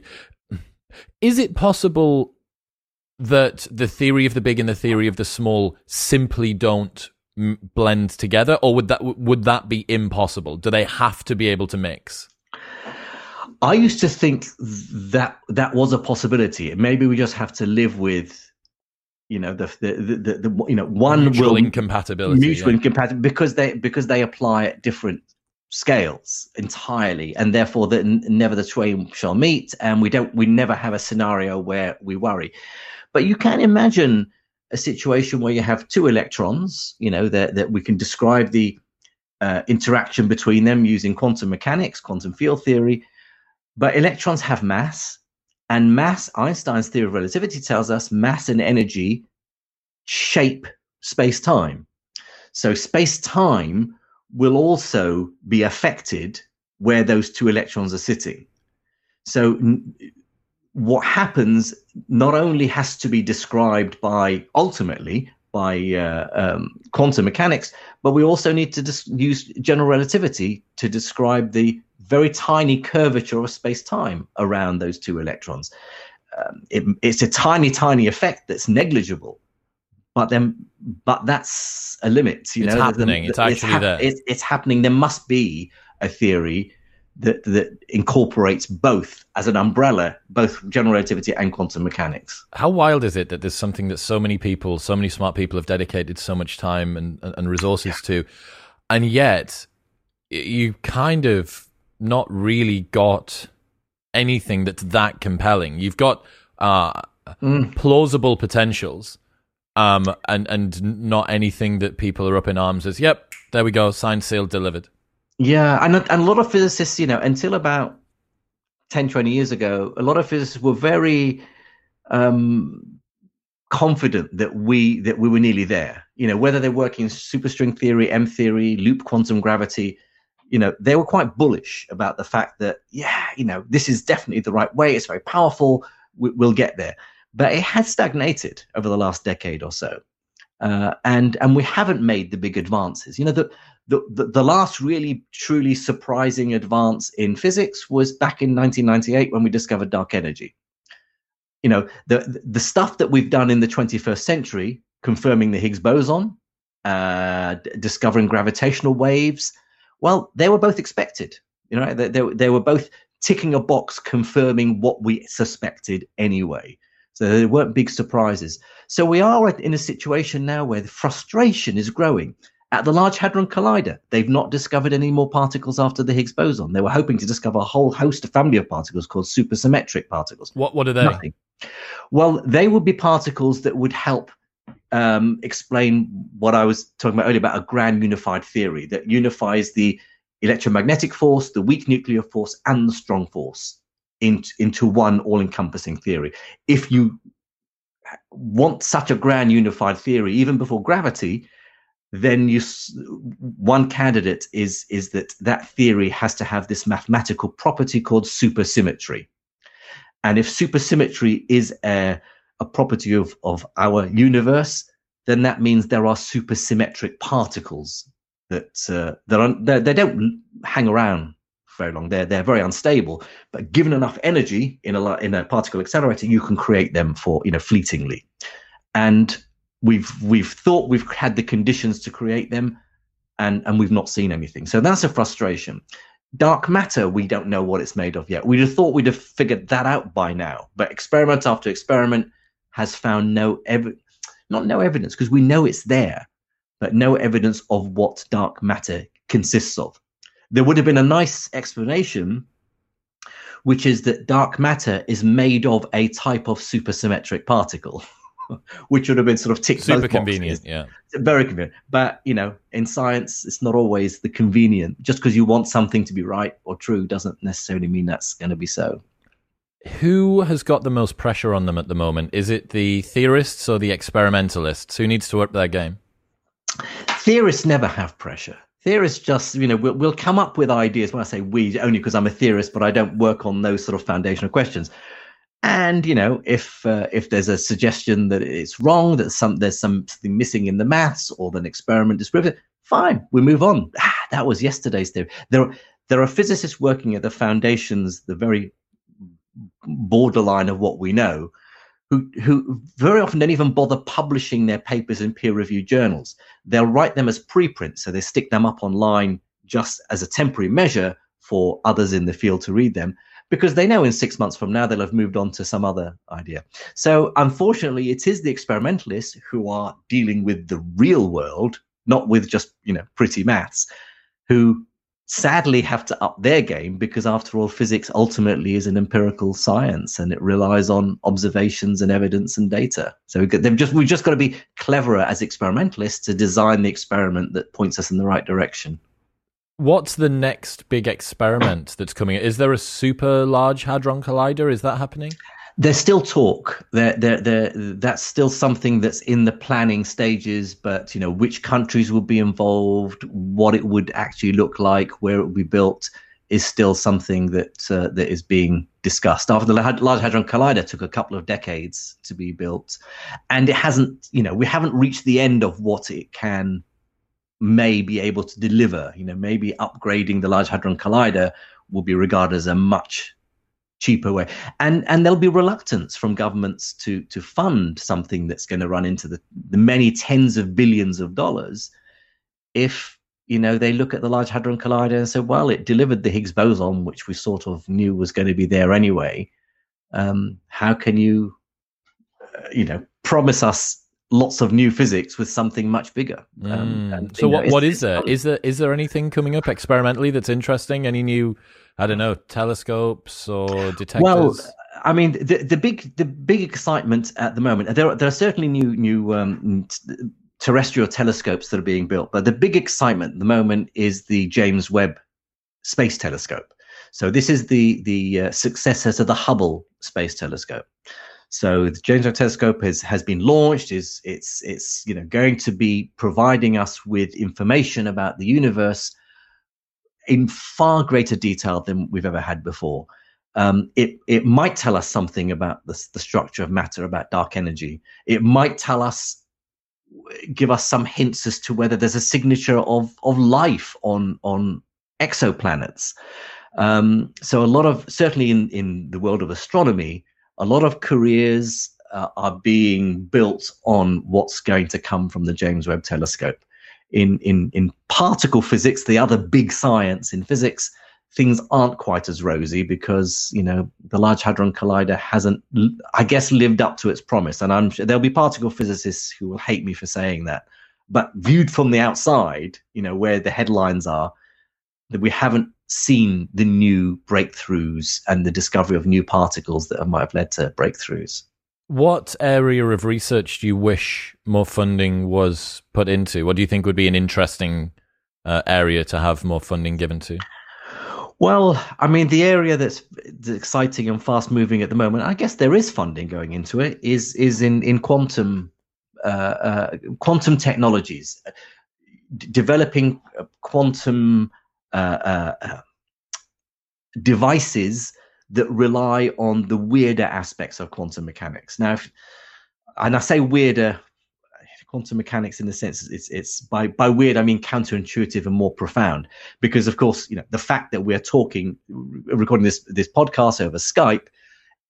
Speaker 1: Is it possible that the theory of the big and the theory of the small simply don't m- blend together, or would that would that be impossible? Do they have to be able to mix?
Speaker 2: I used to think that that was a possibility. Maybe we just have to live with, you know, the the the, the, the you know one
Speaker 1: mutual incompatibility,
Speaker 2: mutual yeah. incompatibility, because they because they apply at different scales entirely, and therefore that never the twain shall meet, and we don't we never have a scenario where we worry. But you can imagine a situation where you have two electrons, you know, that, that we can describe the uh, interaction between them using quantum mechanics, quantum field theory. But electrons have mass, and mass, Einstein's theory of relativity tells us mass and energy shape space time. So space time will also be affected where those two electrons are sitting. So what happens not only has to be described by ultimately by uh, um, quantum mechanics, but we also need to dis- use general relativity to describe the very tiny curvature of space time around those two electrons. Um, it, it's a tiny, tiny effect that's negligible, but then, but that's a limit. You
Speaker 1: it's
Speaker 2: know,
Speaker 1: happening. The, it's actually
Speaker 2: it's
Speaker 1: there.
Speaker 2: It's, it's happening. There must be a theory that that incorporates both as an umbrella, both general relativity and quantum mechanics.
Speaker 1: How wild is it that there's something that so many people, so many smart people have dedicated so much time and, and resources yeah. to, and yet you kind of not really got anything that's that compelling. You've got uh, mm. plausible potentials, um, and and not anything that people are up in arms as. Yep, there we go, signed, sealed, delivered.
Speaker 2: Yeah, and, and a lot of physicists, you know, until about 10, 20 years ago, a lot of physicists were very um, confident that we that we were nearly there. You know, whether they're working superstring theory, M theory, loop quantum gravity, you know, they were quite bullish about the fact that, yeah, you know, this is definitely the right way. It's very powerful. We, will get there. But it has stagnated over the last decade or so. Uh, and and we haven't made the big advances. You know, the, the, the, last really truly surprising advance in physics was back in 1998 when we discovered dark energy. You know, the the stuff that we've done in the 21st century, confirming the Higgs boson, uh, d- discovering gravitational waves, well, they were both expected. You know, they, they, they were both ticking a box confirming what we suspected anyway. So there weren't big surprises. So we are in a situation now where the frustration is growing. At the Large Hadron Collider, they've not discovered any more particles after the Higgs boson. They were hoping to discover a whole host of family of particles called supersymmetric particles.
Speaker 1: What what are they?
Speaker 2: Nothing. Well, they would be particles that would help um, explain what I was talking about earlier about a grand unified theory that unifies the electromagnetic force, the weak nuclear force, and the strong force into, into one all encompassing theory. If you want such a grand unified theory, even before gravity, then you one candidate is is that that theory has to have this mathematical property called supersymmetry and if supersymmetry is a, a property of of our universe then that means there are supersymmetric particles that uh, that are, they don't hang around very long. They're they're very unstable but given enough energy in a in a particle accelerator you can create them for you know fleetingly. And we've we've thought we've had the conditions to create them and and we've not seen anything. So that's a frustration. Dark matter we don't know what it's made of yet. We'd have thought we'd have figured that out by now but experiment after experiment has found no ev- not no evidence because we know it's there but no evidence of what dark matter consists of there would have been a nice explanation which is that dark matter is made of a type of supersymmetric particle which would have been sort of ticked
Speaker 1: super convenient yeah.
Speaker 2: Very convenient. But you know in science it's not always the convenient. Just because you want something to be right or true doesn't necessarily mean that's going to be so.
Speaker 1: Who has got the most pressure on them at the moment? Is it the theorists or the experimentalists? Who needs to up their game?
Speaker 2: Theorists never have pressure theorists just you know we'll, we'll come up with ideas when i say we only because i'm a theorist but i don't work on those sort of foundational questions and you know, if uh, if there's a suggestion that it's wrong, that some there's something missing in the maths or an experiment disproves it, fine, we move on. Ah, that was yesterday's theory. There there are physicists working at the foundations, the very borderline of what we know, who who very often don't even bother publishing their papers in peer-reviewed journals. They'll write them as preprints, so they stick them up online just as a temporary measure for others in the field to read them because they know in six months from now they'll have moved on to some other idea. So, unfortunately, it is the experimentalists who are dealing with the real world, not with just you know pretty maths, who sadly have to up their game because, after all, physics ultimately is an empirical science and it relies on observations and evidence and data. So they've just we've just got to be cleverer as experimentalists to design the experiment that points us in the right direction.
Speaker 1: What's the next big experiment that's coming? Is there a super large hadron collider? Is that happening?
Speaker 2: There's still talk. There, there, there. That's still something that's in the planning stages. But you know, which countries will be involved, what it would actually look like, where it will be built, is still something that uh, that is being discussed. After the Large Hadron Collider took a couple of decades to be built, and it hasn't, you know, we haven't reached the end of what it can may be able to deliver. You know, maybe upgrading the Large Hadron Collider will be regarded as a much cheaper way and and there'll be reluctance from governments to to fund something that's going to run into the, the many tens of billions of dollars if you know they look at the large hadron collider and say well it delivered the higgs boson which we sort of knew was going to be there anyway um, how can you uh, you know promise us lots of new physics with something much bigger.
Speaker 1: Um, mm. and, so what, know, what is there? Is there is there anything coming up experimentally that's interesting? Any new I don't know telescopes or detectors?
Speaker 2: Well, I mean the the big the big excitement at the moment there there are certainly new new um, terrestrial telescopes that are being built, but the big excitement at the moment is the James Webb Space Telescope. So this is the the uh, successor to the Hubble Space Telescope. So the James Webb Telescope has has been launched. is It's it's you know going to be providing us with information about the universe in far greater detail than we've ever had before. Um, it it might tell us something about the, the structure of matter, about dark energy. It might tell us, give us some hints as to whether there's a signature of of life on on exoplanets. Um, so a lot of certainly in in the world of astronomy, a lot of careers uh, are being built on what's going to come from the James Webb Telescope. In, in, in particle physics, the other big science in physics, things aren't quite as rosy because you know the Large Hadron Collider hasn't, I guess, lived up to its promise. And I'm sure there'll be particle physicists who will hate me for saying that, but viewed from the outside, you know, where the headlines are, that we haven't seen the new breakthroughs and the discovery of new particles that might have led to breakthroughs.
Speaker 1: What area of research do you wish more funding was put into? What do you think would be an interesting uh, area to have more funding given to?
Speaker 2: Well, I mean, the area that's, exciting and fast moving at the moment, I guess there is funding going into it, is is in in quantum uh, uh, quantum technologies, D- developing quantum uh, uh, uh, devices that rely on the weirder aspects of quantum mechanics. Now, if, and I say weirder quantum mechanics in the sense it's it's by by weird I mean counterintuitive and more profound because of course you know the fact that we're talking recording this this podcast over Skype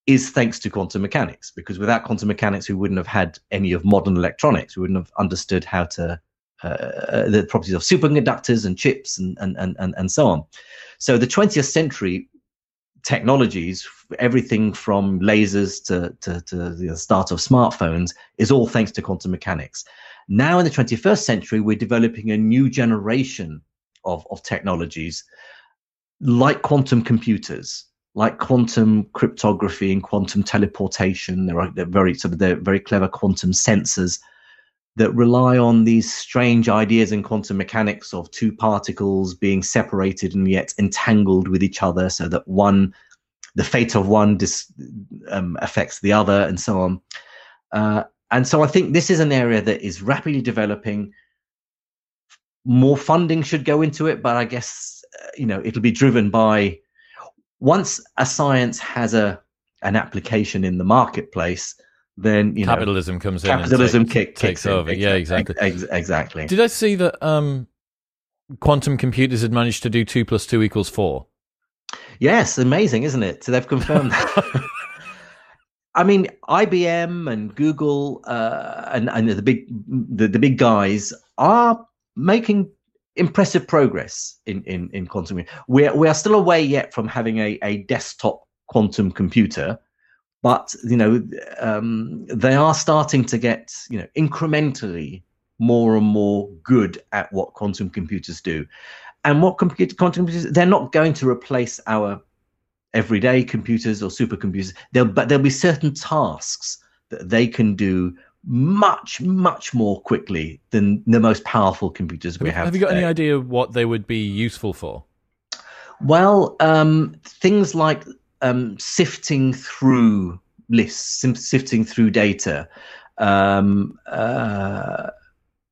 Speaker 2: is thanks to quantum mechanics because without quantum mechanics we wouldn't have had any of modern electronics we wouldn't have understood how to uh, the properties of superconductors and chips and, and, and, and so on. So the 20th century technologies, everything from lasers to, to, to the start of smartphones, is all thanks to quantum mechanics. Now in the 21st century, we're developing a new generation of, of technologies like quantum computers, like quantum cryptography and quantum teleportation. There are very sort of they're very clever quantum sensors that rely on these strange ideas in quantum mechanics of two particles being separated and yet entangled with each other so that one the fate of one dis, um, affects the other and so on. Uh, and so i think this is an area that is rapidly developing. More funding should go into it but i guess uh, you know it'll be driven by once a science has a an application in the marketplace then you
Speaker 1: capitalism
Speaker 2: know,
Speaker 1: comes
Speaker 2: in. Capitalism
Speaker 1: take,
Speaker 2: kick,
Speaker 1: takes over. Yeah, exactly.
Speaker 2: Ex- exactly.
Speaker 1: Did I see that um, quantum computers had managed to do two plus two equals four?
Speaker 2: Yes, amazing, isn't it? So they've confirmed that. I mean, IBM and Google uh, and, and the big the, the big guys are making impressive progress in in, in quantum. We're we are still away yet from having a, a desktop quantum computer but you know um, they are starting to get you know incrementally more and more good at what quantum computers do. And what computer quantum computers they're not going to replace our everyday computers or supercomputers. They'll, but there'll be certain tasks that they can do much much more quickly than the most powerful computers we have
Speaker 1: have you got any idea what they would be useful for?
Speaker 2: Well um, things like um, sifting through lists, sifting through data, um, uh,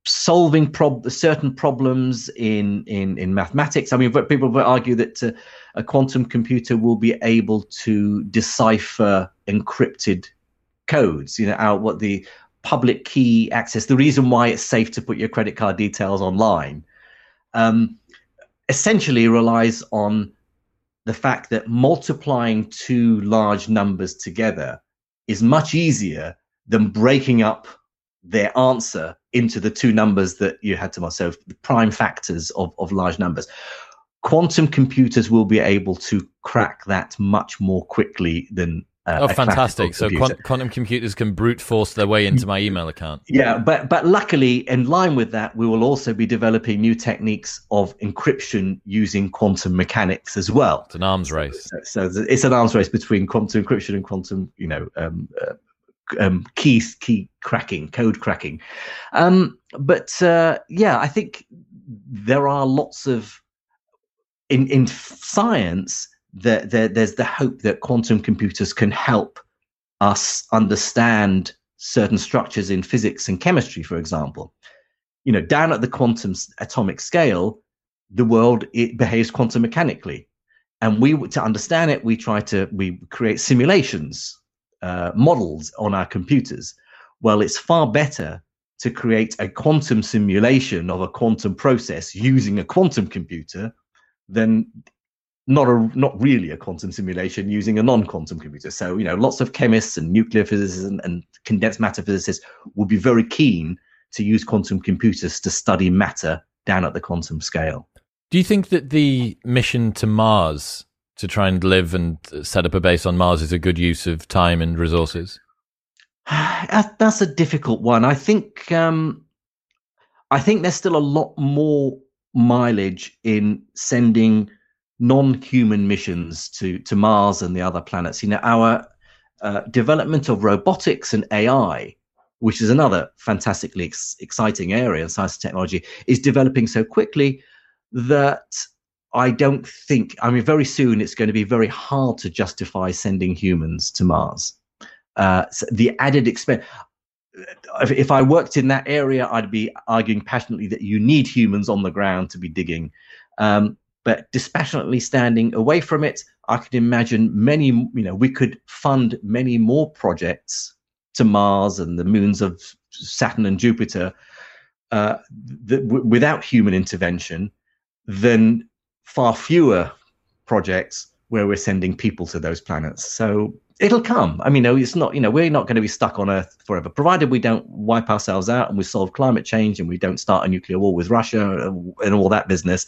Speaker 2: solving prob- certain problems in, in, in mathematics. I mean, people argue that uh, a quantum computer will be able to decipher encrypted codes. You know, out what the public key access. The reason why it's safe to put your credit card details online, um, essentially relies on the fact that multiplying two large numbers together is much easier than breaking up their answer into the two numbers that you had to so the prime factors of, of large numbers. Quantum computers will be able to crack that much more quickly than
Speaker 1: oh, fantastic! So quant- quantum computers can brute force their way into my email account.
Speaker 2: Yeah, but but luckily, in line with that, we will also be developing new techniques of encryption using quantum mechanics as well.
Speaker 1: It's an arms race.
Speaker 2: So, so it's an arms race between quantum encryption and quantum, you know, um, uh, um, key key cracking, code cracking. Um, but uh, yeah, I think there are lots of in in science that there, there's the hope that quantum computers can help us understand certain structures in physics and chemistry, for example. You know, down at the quantum atomic scale, the world it behaves quantum mechanically, and we to understand it, we try to we create simulations, uh, models on our computers. Well, it's far better to create a quantum simulation of a quantum process using a quantum computer than not a not really a quantum simulation using a non-quantum computer. So you know, lots of chemists and nuclear physicists and, and condensed matter physicists would be very keen to use quantum computers to study matter down at the quantum scale.
Speaker 1: Do you think that the mission to Mars to try and live and set up a base on Mars is a good use of time and resources?
Speaker 2: That's a difficult one. I think um, I think there's still a lot more mileage in sending non-human missions to to Mars and the other planets. You know, our uh, development of robotics and AI, which is another fantastically ex- exciting area of science and technology, is developing so quickly that I don't think. I mean, very soon it's going to be very hard to justify sending humans to Mars. Uh, so the added expense. If, if I worked in that area, I'd be arguing passionately that you need humans on the ground to be digging. Um, but dispassionately standing away from it, I could imagine many, you know, we could fund many more projects to Mars and the moons of Saturn and Jupiter uh, w- without human intervention than far fewer projects where we're sending people to those planets. So it'll come. I mean, no, it's not, you know, we're not going to be stuck on Earth forever, provided we don't wipe ourselves out and we solve climate change and we don't start a nuclear war with Russia and all that business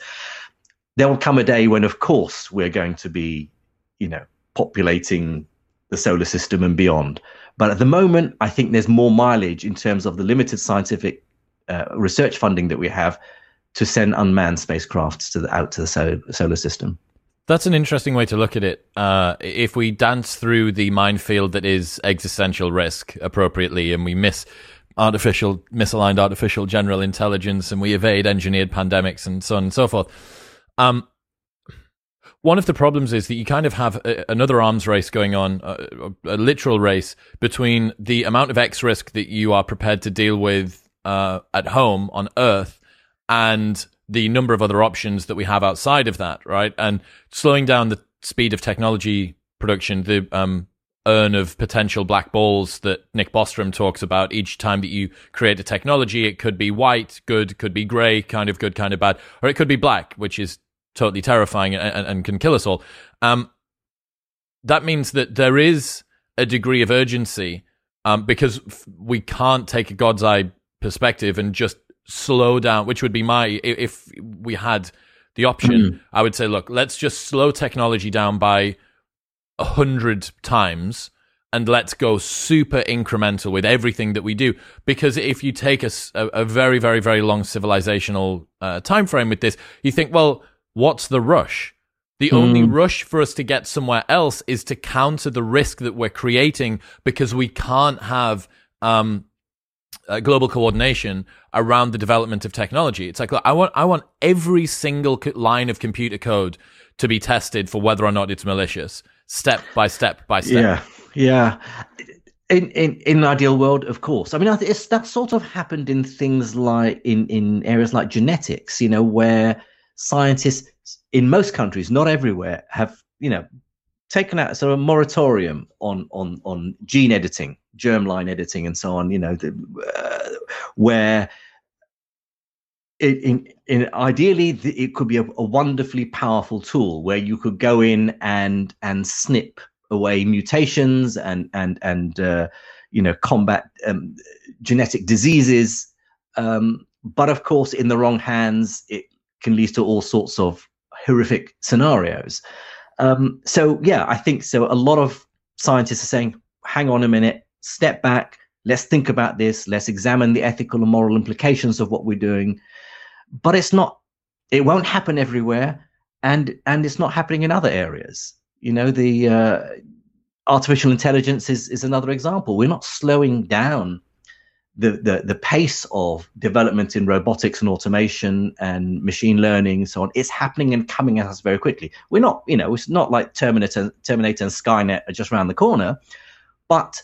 Speaker 2: there will come a day when, of course, we're going to be, you know, populating the solar system and beyond. But at the moment, I think there's more mileage in terms of the limited scientific uh, research funding that we have to send unmanned spacecrafts to the, out to the so- solar system.
Speaker 1: That's an interesting way to look at it. Uh, if we dance through the minefield that is existential risk appropriately, and we miss artificial, misaligned artificial general intelligence, and we evade engineered pandemics, and so on and so forth um, one of the problems is that you kind of have a, another arms race going on, a, a, literal race between the amount of X risk that you are prepared to deal with uh, at home on Earth and the number of other options that we have outside of that, right? And slowing down the speed of technology production, the um, urn of potential black balls that Nick Bostrom talks about each time that you create a technology. It could be white, good, could be grey, kind of good, kind of bad, or it could be black, which is totally terrifying and, and can kill us all. Um, that means that there is a degree of urgency um, because we can't take a God's eye perspective and just slow down, which would be my, if we had the option, mm. I would say, look, let's just slow technology down by a hundred times and let's go super incremental with everything that we do. Because if you take a, a very, very, very long civilizational uh, time frame with this, you think, well, what's the rush? The mm. only rush for us to get somewhere else is to counter the risk that we're creating because we can't have um, uh, global coordination around the development of technology. It's like look, I want I want every single co- line of computer code to be tested for whether or not it's malicious, step by step by step.
Speaker 2: Yeah, yeah. In, in in an ideal world, of course. I mean, I it's that sort of happened in things like in in areas like genetics. You know, where scientists in most countries, not everywhere, have you know taken out sort of a moratorium on on on gene editing, germline editing, and so on. You know, the, uh, where it, in, in ideally it could be a, a, wonderfully powerful tool where you could go in and and snip away mutations and and and uh, you know combat um, genetic diseases. Um, but of course, in the wrong hands, it can lead to all sorts of horrific scenarios. Um, so yeah, I think so. A lot of scientists are saying, "Hang on a minute, step back. Let's think about this. Let's examine the ethical and moral implications of what we're doing." But it's not. It won't happen everywhere, and and it's not happening in other areas. You know, the uh, artificial intelligence is is another example. We're not slowing down the, the the pace of development in robotics and automation and machine learning and so on it's happening and coming at us very quickly we're not you know it's not like terminator terminator and skynet are just around the corner but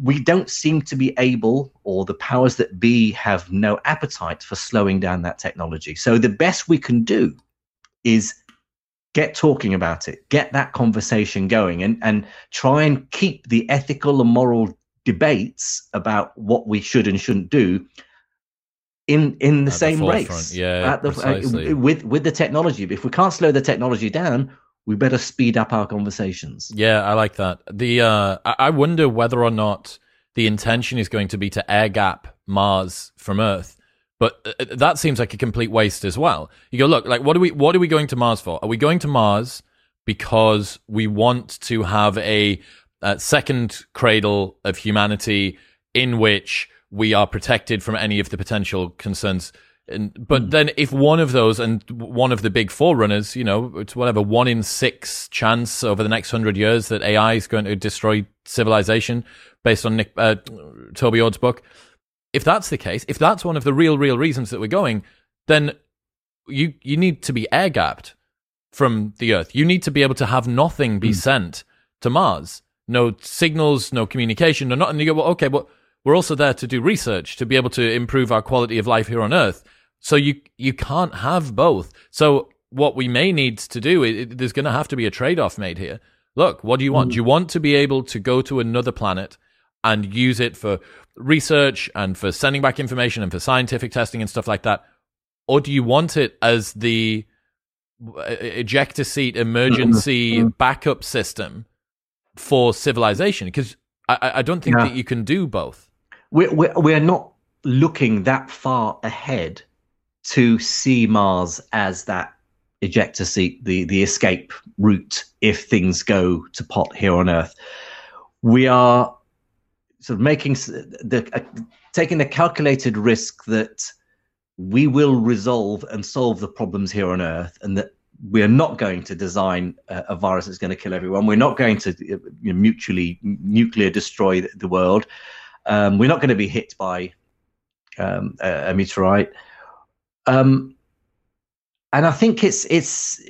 Speaker 2: we don't seem to be able or the powers that be have no appetite for slowing down that technology. So the best we can do is get talking about it get that conversation going and and try and keep the ethical and moral debates about what we should and shouldn't do in in the
Speaker 1: at
Speaker 2: same
Speaker 1: the
Speaker 2: race.
Speaker 1: yeah
Speaker 2: the, uh, with with the technology. If we can't slow the technology down we better speed up our conversations.
Speaker 1: Yeah i like that. The uh i wonder whether or not the intention is going to be to air gap mars from earth but uh, uh, that seems like a complete waste as well. You go look like what are we what are we going to mars for? Are we going to mars because we want to have a uh, second cradle of humanity in which we are protected from any of the potential concerns. And, but mm. then if one of those and one of the big forerunners, you know, it's whatever, one in six chance over the next hundred years that AI is going to destroy civilization based on Nick, uh, Toby Ord's book. If that's the case, if that's one of the real, real reasons that we're going, then you, you need to be air gapped from the earth. You need to be able to have nothing be mm. sent to Mars no signals, no communication, no nothing. And you go, well, okay, but we're also there to do research to be able to improve our quality of life here on Earth. So you you can't have both. So what we may need to do, it, there's going to have to be a trade off made here. Look, what do you want? Mm. Do you want to be able to go to another planet and use it for research and for sending back information and for scientific testing and stuff like that? Or do you want it as the ejector seat emergency mm-hmm. backup system for civilization because I, I, don't think yeah. that you can do both.
Speaker 2: We're, we're, we're not looking that far ahead to see Mars as that ejector seat, the, the escape route if things go to pot here on Earth. We are sort of making the uh, taking the calculated risk that we will resolve and solve the problems here on Earth, and that we're not going to design a, a, virus that's going to kill everyone. We're not going to you know, mutually nuclear destroy the, world. Um, we're not going to be hit by um, a, a, meteorite. Um, and I think it's it's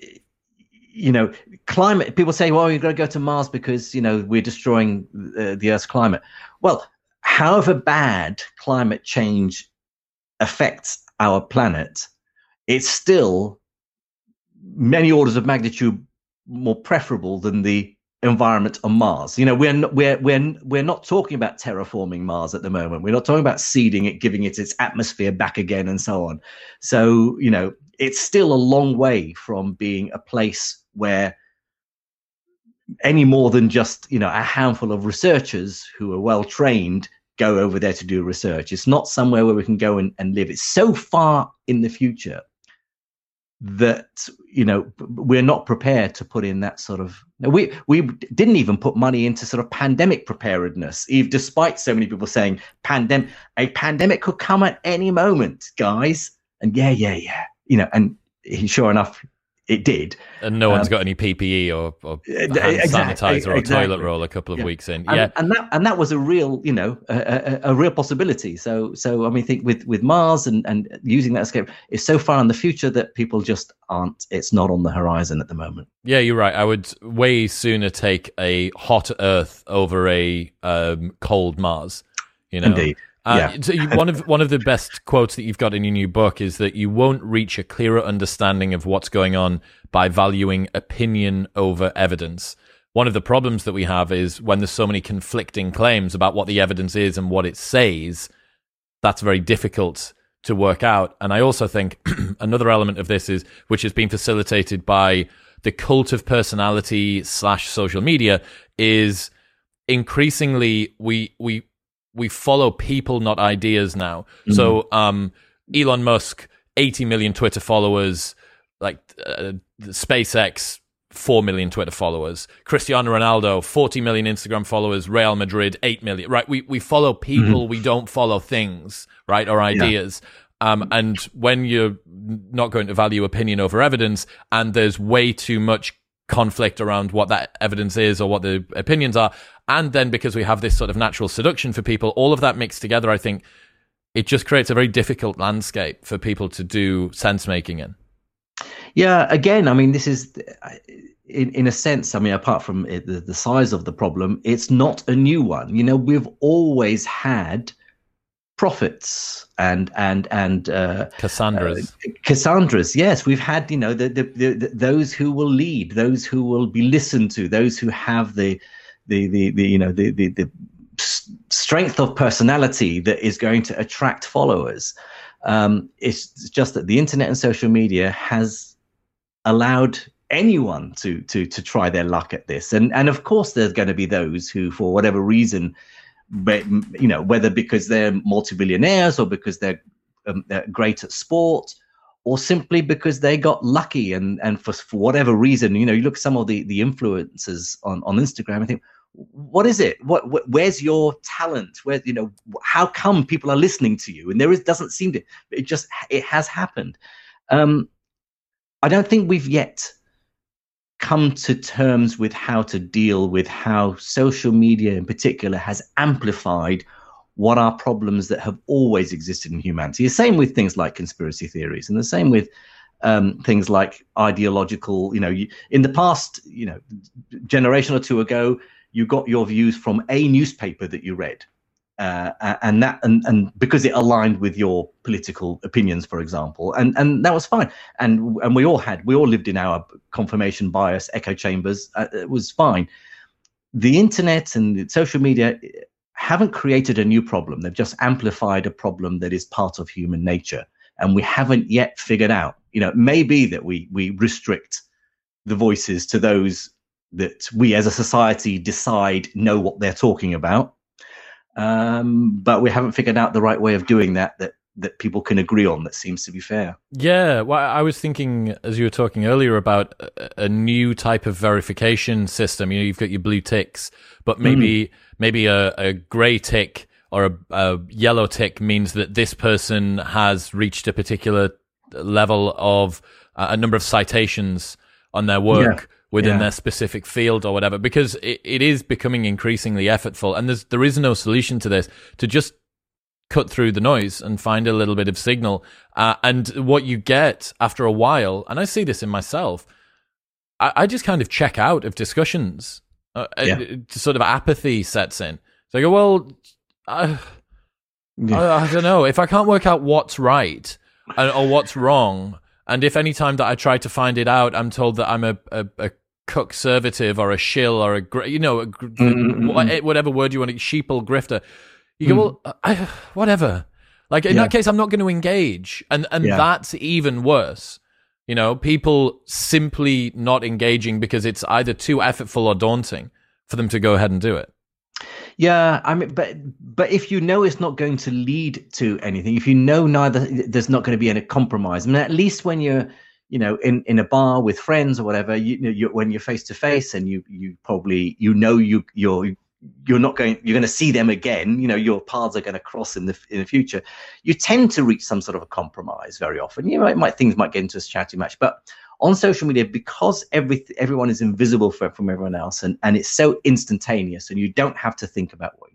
Speaker 2: you know climate. People say, "Well, you're going to go to Mars because you know we're destroying the, the Earth's climate." Well, however bad climate change affects our planet, it's still many orders of magnitude more preferable than the environment on Mars. You know, we're we're we're we're not talking about terraforming Mars at the moment. We're not talking about seeding it, giving it its atmosphere back again, and so on. So you know, it's still a long way from being a place where any more than just you know a handful of researchers who are well trained go over there to do research. It's not somewhere where we can go and, and live. It's so far in the future that you know we're not prepared to put in that sort of we we didn't even put money into sort of pandemic preparedness even despite so many people saying pandemic a pandemic could come at any moment guys. And yeah yeah yeah. You know and sure enough it did.
Speaker 1: And no one's um, got any PPE or, or hand exactly, sanitizer or exactly. toilet roll a couple of yeah. weeks in.
Speaker 2: And,
Speaker 1: yeah,
Speaker 2: and that and that was a real, you know, a, a, a, real possibility. So so I mean, think with with Mars and and using that escape is so far in the future that people just aren't. It's not on the horizon at the moment.
Speaker 1: Yeah, you're right. I would way sooner take a hot Earth over a um, cold Mars. You know,
Speaker 2: indeed. Uh,
Speaker 1: yeah. so you, one of one of the best quotes that you've got in your new book is that you won't reach a clearer understanding of what's going on by valuing opinion over evidence. One of the problems that we have is when there's so many conflicting claims about what the evidence is and what it says, that's very difficult to work out. And I also think another element of this is, which has been facilitated by the cult of personality slash social media, is increasingly we we we follow people, not ideas now. Mm-hmm. So, um, Elon Musk, 80 million Twitter followers, like uh, SpaceX, 4 million Twitter followers, Cristiano Ronaldo, 40 million Instagram followers, Real Madrid, 8 million, right? We, we follow people, mm-hmm. we don't follow things, right? Or ideas. Yeah. Um, and when you're not going to value opinion over evidence and there's way too much conflict around what that evidence is or what the opinions are, and then because we have this sort of natural seduction for people, all of that mixed together, I think it just creates a very difficult landscape for people to do sense making in.
Speaker 2: Yeah, again, I mean, this is in in a sense. I mean, apart from it, the, the size of the problem, it's not a new one. You know, we've always had prophets and and and uh,
Speaker 1: Cassandras.
Speaker 2: Uh, Cassandras, yes, we've had you know the, the, the, those who will lead, those who will be listened to, those who have the the the, the you know the, the the strength of personality that is going to attract followers. Um, it's just that the internet and social media has allowed anyone to to to try their luck at this, and and of course there's going to be those who, for whatever reason, you know whether because they're multi-billionaires or because they're, um, they're great at sport or simply because they got lucky and and for, for whatever reason you know you look at some of the the influencers on on instagram and think what is it? What, what, where's your talent? Where you know how come people are listening to you? And there is doesn't seem to it just it has happened. Um i don't think we've yet come to terms with how to deal with how social media in particular has amplified what are problems that have always existed in humanity. The same with things like conspiracy theories, and the same with um, things like ideological. You know, in the past, you know, generation or two ago, you got your views from a newspaper that you read, uh, and that and and because it aligned with your political opinions, for example, and and that was fine. And and we all had we all lived in our confirmation bias echo chambers. Uh, it was fine. The internet and social media haven't created a new problem. They've just amplified a problem that is part of human nature. And we haven't yet figured out, you know, maybe that we, we restrict the voices to those that we as a society decide know what they're talking about. Um, but we haven't figured out the right way of doing that, that that people can agree on that seems to be fair.
Speaker 1: Yeah, well, I was thinking as you were talking earlier about a, a new type of verification system. You know, you've got your blue ticks, but maybe mm maybe a, a grey tick or a, a, yellow tick means that this person has reached a particular level of uh, a number of citations on their work yeah. Within yeah. their specific field or whatever because it, it is becoming increasingly effortful and there's there is no solution to this to just cut through the noise and find a little bit of signal uh, and what you get after a while and i see this in myself I, I just kind of check out of discussions uh, yeah. sort of apathy sets in. So I go, well, I, yeah. I, I, don't know. If I can't work out what's right or what's wrong, and if any time that I try to find it out, I'm told that I'm a, a, a conservative or a shill or a, you know, a, mm-hmm. whatever word you want, a sheeple grifter, you go, mm. well, I, whatever. Like in yeah. that case, I'm not going to engage, and and that's even worse you know, people simply not engaging because it's either too effortful or daunting for them to go ahead and do it.
Speaker 2: Yeah, I mean, but but if you know it's not going to lead to anything, if you know neither there's not going to be any compromise, I mean, at least when you're you know in in a bar with friends or whatever, you, you when you're face to face and you you probably you know you you're you're not going you're going to see them again you know your paths are going to cross in the in the future you tend to reach some sort of a compromise very often. You might, might things might get into a shouting match but on social media because every everyone is invisible for, from everyone else and and it's so instantaneous and you don't have to think about what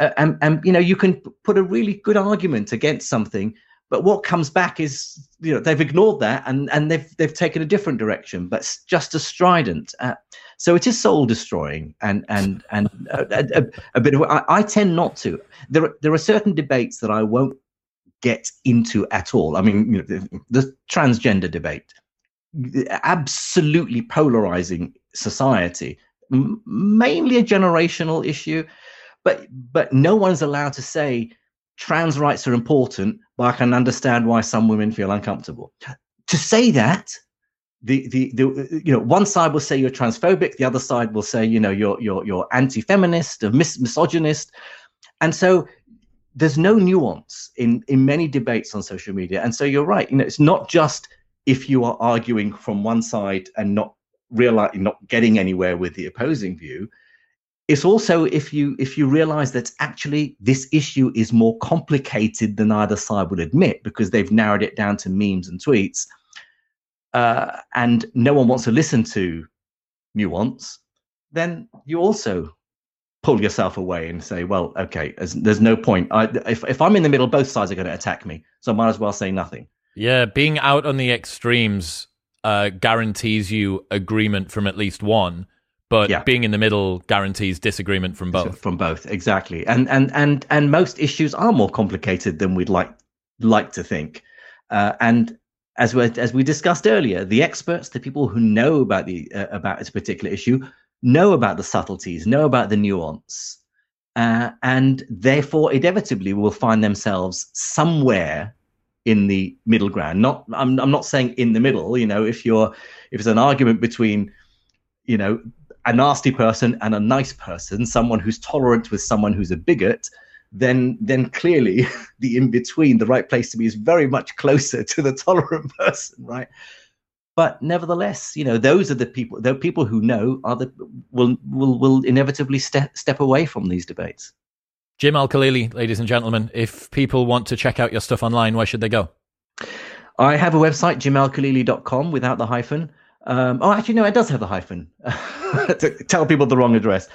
Speaker 2: uh, and and you know you can put a really good argument against something but what comes back is you know they've ignored that and and they've they've taken a different direction but just as strident. Uh, so it is soul destroying and and and a, a, a bit of I, I, tend not to. There there are certain debates that i won't get into at all. I mean you know, the, the transgender debate absolutely polarizing society M- mainly a generational issue but but no one's allowed to say trans rights are important, but I can understand why some women feel uncomfortable. To say that, the, the, the you know one side will say you're transphobic, the other side will say you know you're you're you're anti-feminist, mis- misogynist, and so there's no nuance in in many debates on social media. And so you're right, you know it's not just if you are arguing from one side and not realizing not getting anywhere with the opposing view it's also if you if you realize that actually this issue is more complicated than either side would admit because they've narrowed it down to memes and tweets uh, and no one wants to listen to nuance then you also pull yourself away and say well okay there's, there's no point. I, if, if i'm in the middle both sides are going to attack me so i might as well say nothing.
Speaker 1: Yeah being out on the extremes uh, guarantees you agreement from at least one but yeah. being in the middle guarantees disagreement from both.
Speaker 2: From both, exactly. And and and and most issues are more complicated than we'd like like to think. Uh, and as we as we discussed earlier, the experts, the people who know about the uh, about this particular issue, know about the subtleties, know about the nuance, uh, and therefore inevitably will find themselves somewhere in the middle ground. Not, I'm I'm not saying in the middle. You know, if you're if it's an argument between you know a nasty person and a nice person, someone who's tolerant with someone who's a bigot, then then clearly the in between, the right place to be, is very much closer to the tolerant person, right? But nevertheless, you know, those are the people. The people who know are the will will will inevitably step step away from these debates.
Speaker 1: Jim Al Khalili, ladies and gentlemen, if people want to check out your stuff online, where should they go?
Speaker 2: I have a website, jimalkhalili.com, without the hyphen. Um, oh, actually, no, it does have the hyphen. to tell people the wrong address.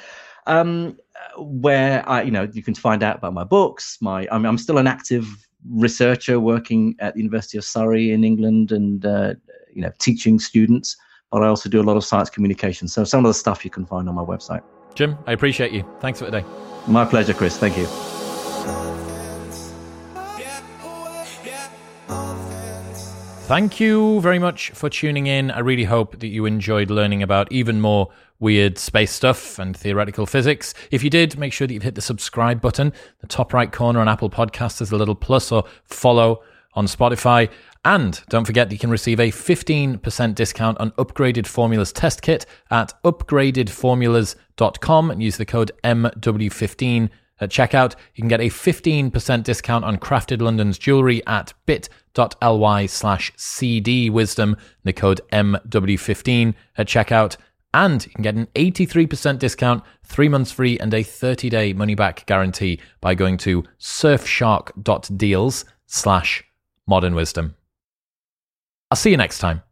Speaker 2: Um, where I, you know, you can find out about my books. My, I'm, I'm still an active researcher working at the University of Surrey in England, and uh, you know, teaching students. But I also do a lot of science communication. So some of the stuff you can find on my website.
Speaker 1: Jim, I appreciate you. Thanks for today.
Speaker 2: My pleasure, Chris. Thank you.
Speaker 1: Thank you very much for tuning in. I really hope that you enjoyed learning about even more weird space stuff and theoretical physics. If you did, make sure that you've hit the subscribe button. The top right corner on Apple Podcasts is a little plus or follow on Spotify. And don't forget that you can receive a 15% discount on Upgraded Formulas test kit at upgradedformulas.com and use the code MW15 at checkout. You can get a 15% discount on Crafted London's jewelry at bit.ly slash cdwisdom, the code MW15 at checkout. And you can get an 83% discount, three months free, and a 30 day money back guarantee by going to surfshark.deals slash modern wisdom. I'll see you next time.